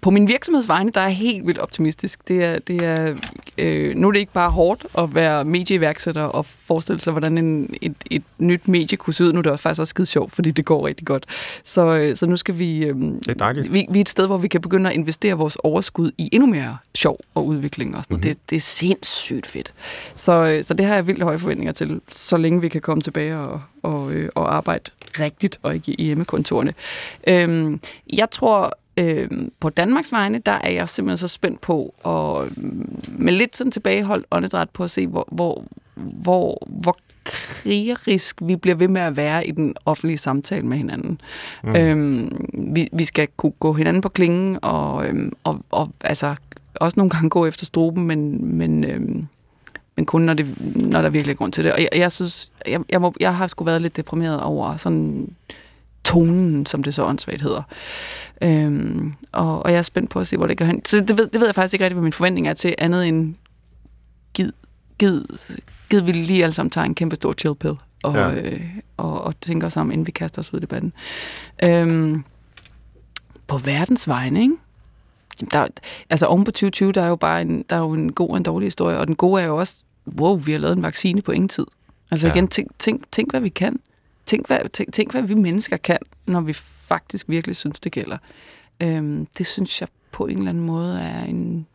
på min virksomhedsvegne, der er jeg helt vildt optimistisk. Det er, det er, øh, nu er det ikke bare hårdt at være medieværksætter og forestille sig, hvordan en, et, et nyt medie kunne se ud. Nu er det faktisk også skide sjovt, fordi det går rigtig godt. Så, øh, så nu skal vi... Øh, Det er dejligt. vi, vi er et sted, hvor vi kan begynde at investere vores overskud i endnu mere sjov og udvikling. Og sådan. Mm-hmm. det, det er sindssygt fedt. Så, øh, så det har jeg vildt høje forventninger til, så længe vi kan komme tilbage og, og, øh, og arbejde rigtigt og ikke i hjemmekontorene. Øhm, jeg tror, øh, på Danmarks vegne, der er jeg simpelthen så spændt på, og med lidt sådan tilbageholdt åndedræt på at se, hvor, hvor, hvor, hvor krigerisk vi bliver ved med at være i den offentlige samtale med hinanden. Mm. Øhm, vi, vi skal kunne gå hinanden på klingen, og, øhm, og, og altså, også nogle gange gå efter struben, men, men, øhm, men kun når, det, når der virkelig er grund til det. Og jeg, jeg synes, jeg, jeg, må, jeg har sgu været lidt deprimeret over sådan tonen, som det så åndssvagt hedder. Øhm, og, og jeg er spændt på at se, hvor det går hen. Så det ved, det ved jeg faktisk ikke rigtig, hvad min forventning er til, andet end gid, gid, gid vi lige alle sammen tager en kæmpe stor chill pill og, Ja. øh, og, og tænker os om, inden vi kaster os ud i debatten. Øhm, på verdens vegne, ikke? Jamen, Der, altså oven på 2020, der er jo bare en, der er jo en god og en dårlig historie, og den gode er jo også, wow, vi har lavet en vaccine på ingen tid. Altså ja. igen, tænk, tænk, tænk, hvad vi kan. Tænk hvad, tænk, tænk, hvad vi mennesker kan, når vi faktisk virkelig synes, det gælder. Øhm, det synes jeg på en eller anden måde er en,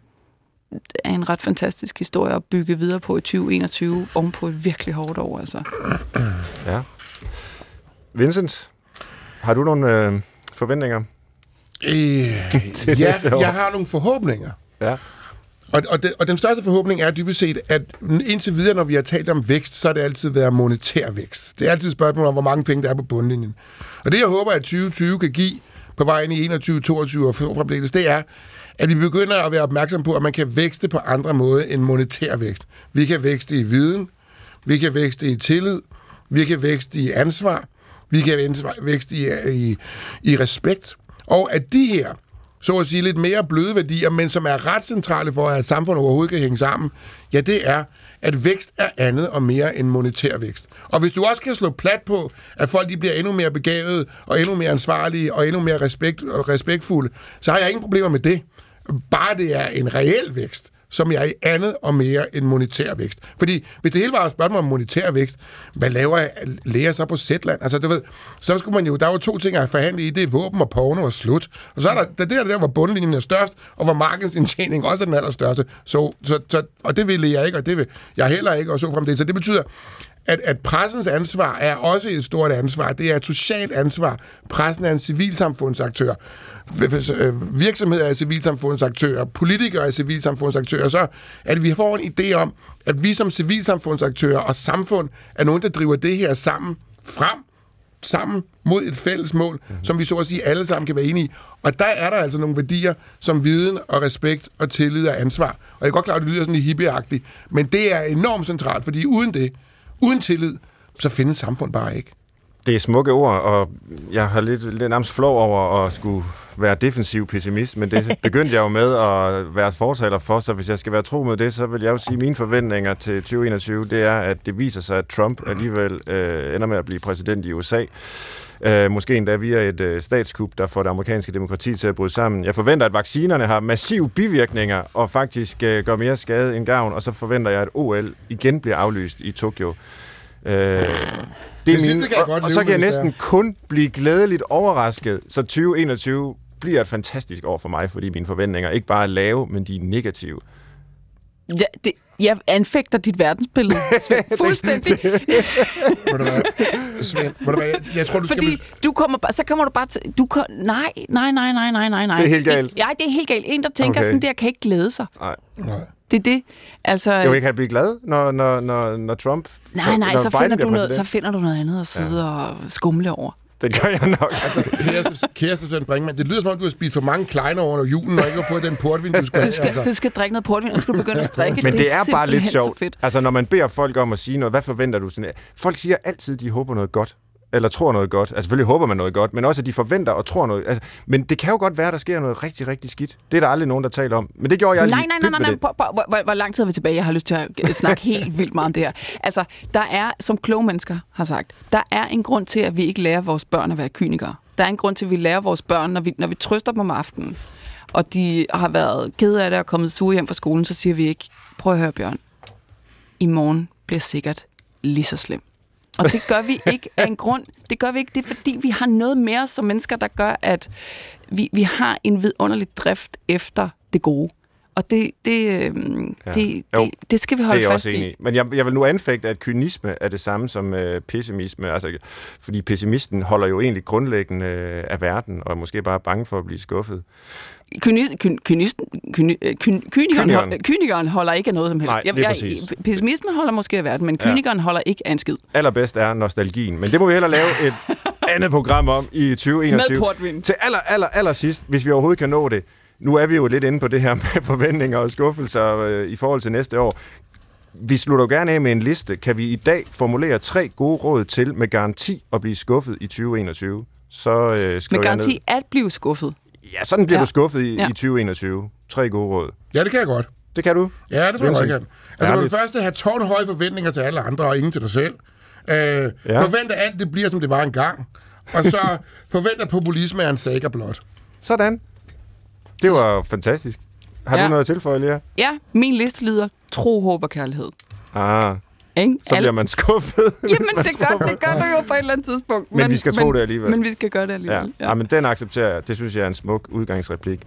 er en ret fantastisk historie at bygge videre på i 2021, oven på et virkelig hårdt år. Altså. Ja. Vincent, har du nogle øh, forventninger? Øh, Til ja, næste år. jeg har nogle forhåbninger. Ja. Og, og, den, og den største forhåbning er dybest set, at indtil videre, når vi har talt om vækst, så har det altid været monetær vækst. Det er altid et spørgsmål om, hvor mange penge der er på bundlinjen. Og det, jeg håber, at 2020 kan give på vejen i 21, 22 og fremdeles, det er, at vi begynder at være opmærksom på, at man kan vækste på andre måder end monetær vækst. Vi kan vækste i viden, vi kan vækste i tillid, vi kan vækste i ansvar, vi kan vækste- vækste i, i, i respekt. Og at de her, så at sige, lidt mere bløde værdier, men som er ret centrale for, at samfundet overhovedet kan hænge sammen, ja, det er, at vækst er andet og mere end monetær vækst. Og hvis du også kan slå plat på, at folk de bliver endnu mere begavede, og endnu mere ansvarlige, og endnu mere respekt, og respektfulde, så har jeg ingen problemer med det. Bare det er en reel vækst, som jeg er i andet og mere end monetær vækst. Fordi hvis det hele var et spørgsmål om monetær vækst, hvad laver læger så på Zetland? Altså, du ved, så skulle man jo, der var to ting at forhandle i, det er våben og porno og slut. Og så er der, der, der, der hvor bundlinjen er størst, og hvor markedsindtjening også er den allerstørste. Så, så, så, og det ville jeg ikke, og det vil jeg heller ikke, og så det Så det betyder, at, at pressens ansvar er også et stort ansvar. Det er et socialt ansvar. Pressen er en civilsamfundsaktør. Øh, Virksomheder er civilsamfundsaktører. Politikere er civilsamfundsaktører. Så at vi får en idé om, at vi som civilsamfundsaktører og samfund er nogen, der driver det her sammen frem sammen mod et fælles mål, mm-hmm. som vi så at sige alle sammen kan være enige i. Og der er der altså nogle værdier som viden og respekt og tillid og ansvar. Og jeg er godt klar, at det lyder sådan lidt hippieagtigt, men det er enormt centralt, fordi uden det, uden tillid, så findes samfund bare ikke. Det er smukke ord, og jeg har lidt, lidt nærmest flov over at skulle være defensiv pessimist, men det begyndte jeg jo med at være fortaler for, så hvis jeg skal være tro med det, så vil jeg jo sige, at mine forventninger til 2021, det er, at det viser sig, at Trump alligevel øh, ender med at blive præsident i USA. Øh, måske endda via et øh, statskup, der får det amerikanske demokrati til at bryde sammen. Jeg forventer, at vaccinerne har massive bivirkninger og faktisk øh, gør mere skade end gavn, og så forventer jeg, at OL igen bliver aflyst i Tokyo. Øh, det er Det mine, og, godt og så kan jeg næsten kun blive glædeligt overrasket, så 2021 bliver et fantastisk år for mig, fordi mine forventninger ikke bare er lave, men de er negative. Ja, det, jeg anfægter dit verdensbillede, Svend, fuldstændig. Ved du hvad, Svend, ved du hvad, jeg, tror, du skal... Fordi du kommer, bare- så kommer du bare til... Du kan, nej, nej, nej, nej, nej, nej, nej. Det er helt galt. Ja, det er helt galt. En, der tænker Okay. sådan der, kan ikke glæde sig. Nej. Nej. Det er det. Altså, Jeg vil ikke have blive glad, når, når, når, når Trump... nej, nej, når så finder, du noget, så finder du noget andet at sidde ja. og skumle over. Det gør jeg nok. Altså, kæreste, kæreste Svend Brinkmann, det lyder som om, du har spist for mange kleiner over julen, og ikke har fået den portvin, du skal Du have. skal, Altså. du skal drikke noget portvin, og så skal du begynde at strikke. Men det er, bare lidt sjovt. Altså, når man beder folk om at sige noget, hvad forventer du? Sådan, folk siger altid, de håber noget godt eller tror noget godt. Altså selvfølgelig håber man noget godt, men også at de forventer og tror noget. Altså, men det kan jo godt være, der sker noget rigtig, rigtig skidt. Det er der aldrig nogen, der taler om. Men det gjorde jeg Nej, lige nej, nej, nej, nej. Hvor, hvor, hvor, hvor lang tid er vi tilbage? Jeg har lyst til at snakke helt vildt meget om det her. Altså, der er, som kloge mennesker har sagt, der er en grund til, at vi ikke lærer vores børn at være kynikere. Der er en grund til, at vi lærer vores børn, når vi, når vi trøster dem om aftenen, og de har været kede af det og kommet sure hjem fra skolen, så siger vi ikke, prøv at høre Bjørn, i morgen bliver sikkert lige så slem. Og det gør vi ikke af en grund. Det gør vi ikke. Det er fordi, vi har noget mere som mennesker, der gør, at vi, vi har en vidunderlig drift efter det gode. Og det, det, øhm, Ja. det, Jo, det, det skal vi Det holde er jeg fast også enig i. i. Men jeg, jeg vil nu anfægte, at kynisme er det samme som øh, pessimisme. Altså, fordi pessimisten holder jo egentlig grundlæggende øh, af verden, og er måske bare bange for at blive skuffet. Kynis, kyn, kynisten, kyn, øh, kyn, kynikeren, Kynikeren. hold, kynikeren holder ikke af noget som helst. Nej, lige præcis. pessimismen holder måske af verden, men Ja. kynikeren holder ikke af en skid. Allerbedst er nostalgien. Men det må vi hellere lave et andet program om i 2021. Med portvin. Til aller, aller, aller sidst, hvis vi overhovedet kan nå det. Nu er vi jo lidt inde på det her med forventninger og skuffelser øh, i forhold til næste år. Vi slutter jo gerne af med en liste. Kan vi i dag formulere tre gode råd til med garanti at blive skuffet i 2021? Så øh, skriver Med jeg ned. garanti at blive skuffet. Ja, sådan bliver Ja. du skuffet i, Ja. i 2021. Tre gode råd. Ja, det kan jeg godt. Det kan du. Ja, det tror jeg, Vincent. jeg kan. Altså for det første, have tårnhøje forventninger til alle andre, og ingen til dig selv. Øh, ja. Forvent, at alt det bliver, som det var engang. Og så forvent, at populisme er en saga blot. Sådan. Det var fantastisk. Har. Ja. du noget at tilføje, Lea? Ja, min liste lyder tro, håb og kærlighed. Ah, Ikke? så bliver man skuffet. Jamen, man det tror gør, det gør du jo på et eller andet tidspunkt. Men vi skal tro det alligevel. Men vi skal gøre det Ja. alligevel. Ja. ja, men den accepterer jeg. Det synes jeg er en smuk udgangsreplik.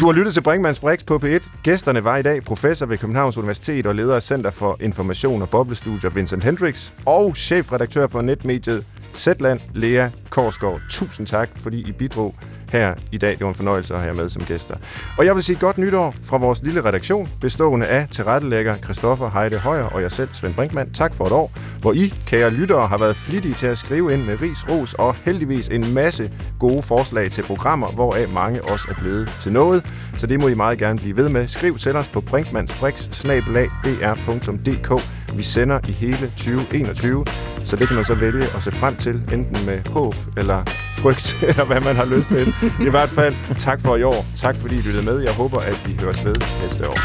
Du har lyttet til Brinkmanns Brix på P1. Gæsterne var i dag professor ved Københavns Universitet og leder af Center for Information og Boblestudier Vincent Hendricks og chefredaktør for netmediet Zetland, Lea Korsgaard. Tusind tak, fordi I bidrog her i dag. Det var en fornøjelse at have jer med som gæster. Og jeg vil sige godt nytår fra vores lille redaktion, bestående af tilrettelægger Christoffer Heide Højer og jeg selv, Svend Brinkmann. Tak for et år, hvor I, kære lyttere, har været flittige til at skrive ind med ris, ros og heldigvis en masse gode forslag til programmer, hvoraf mange også er blevet til noget. Så det må I meget gerne blive ved med. Skriv til os på brinkmannsbrix.dr.dk. Vi sender i hele 2021, så det kan man så vælge at se frem til, enten med håb eller frygt, eller hvad man har lyst til. I hvert fald, tak for i år. Tak fordi I lyttede med. Jeg håber, at vi høres ved næste år.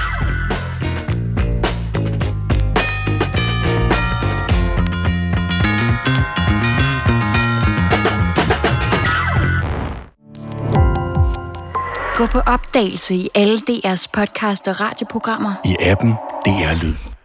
Gå på opdagelse i alle DR's podcast og radioprogrammer. I appen DR Lyd.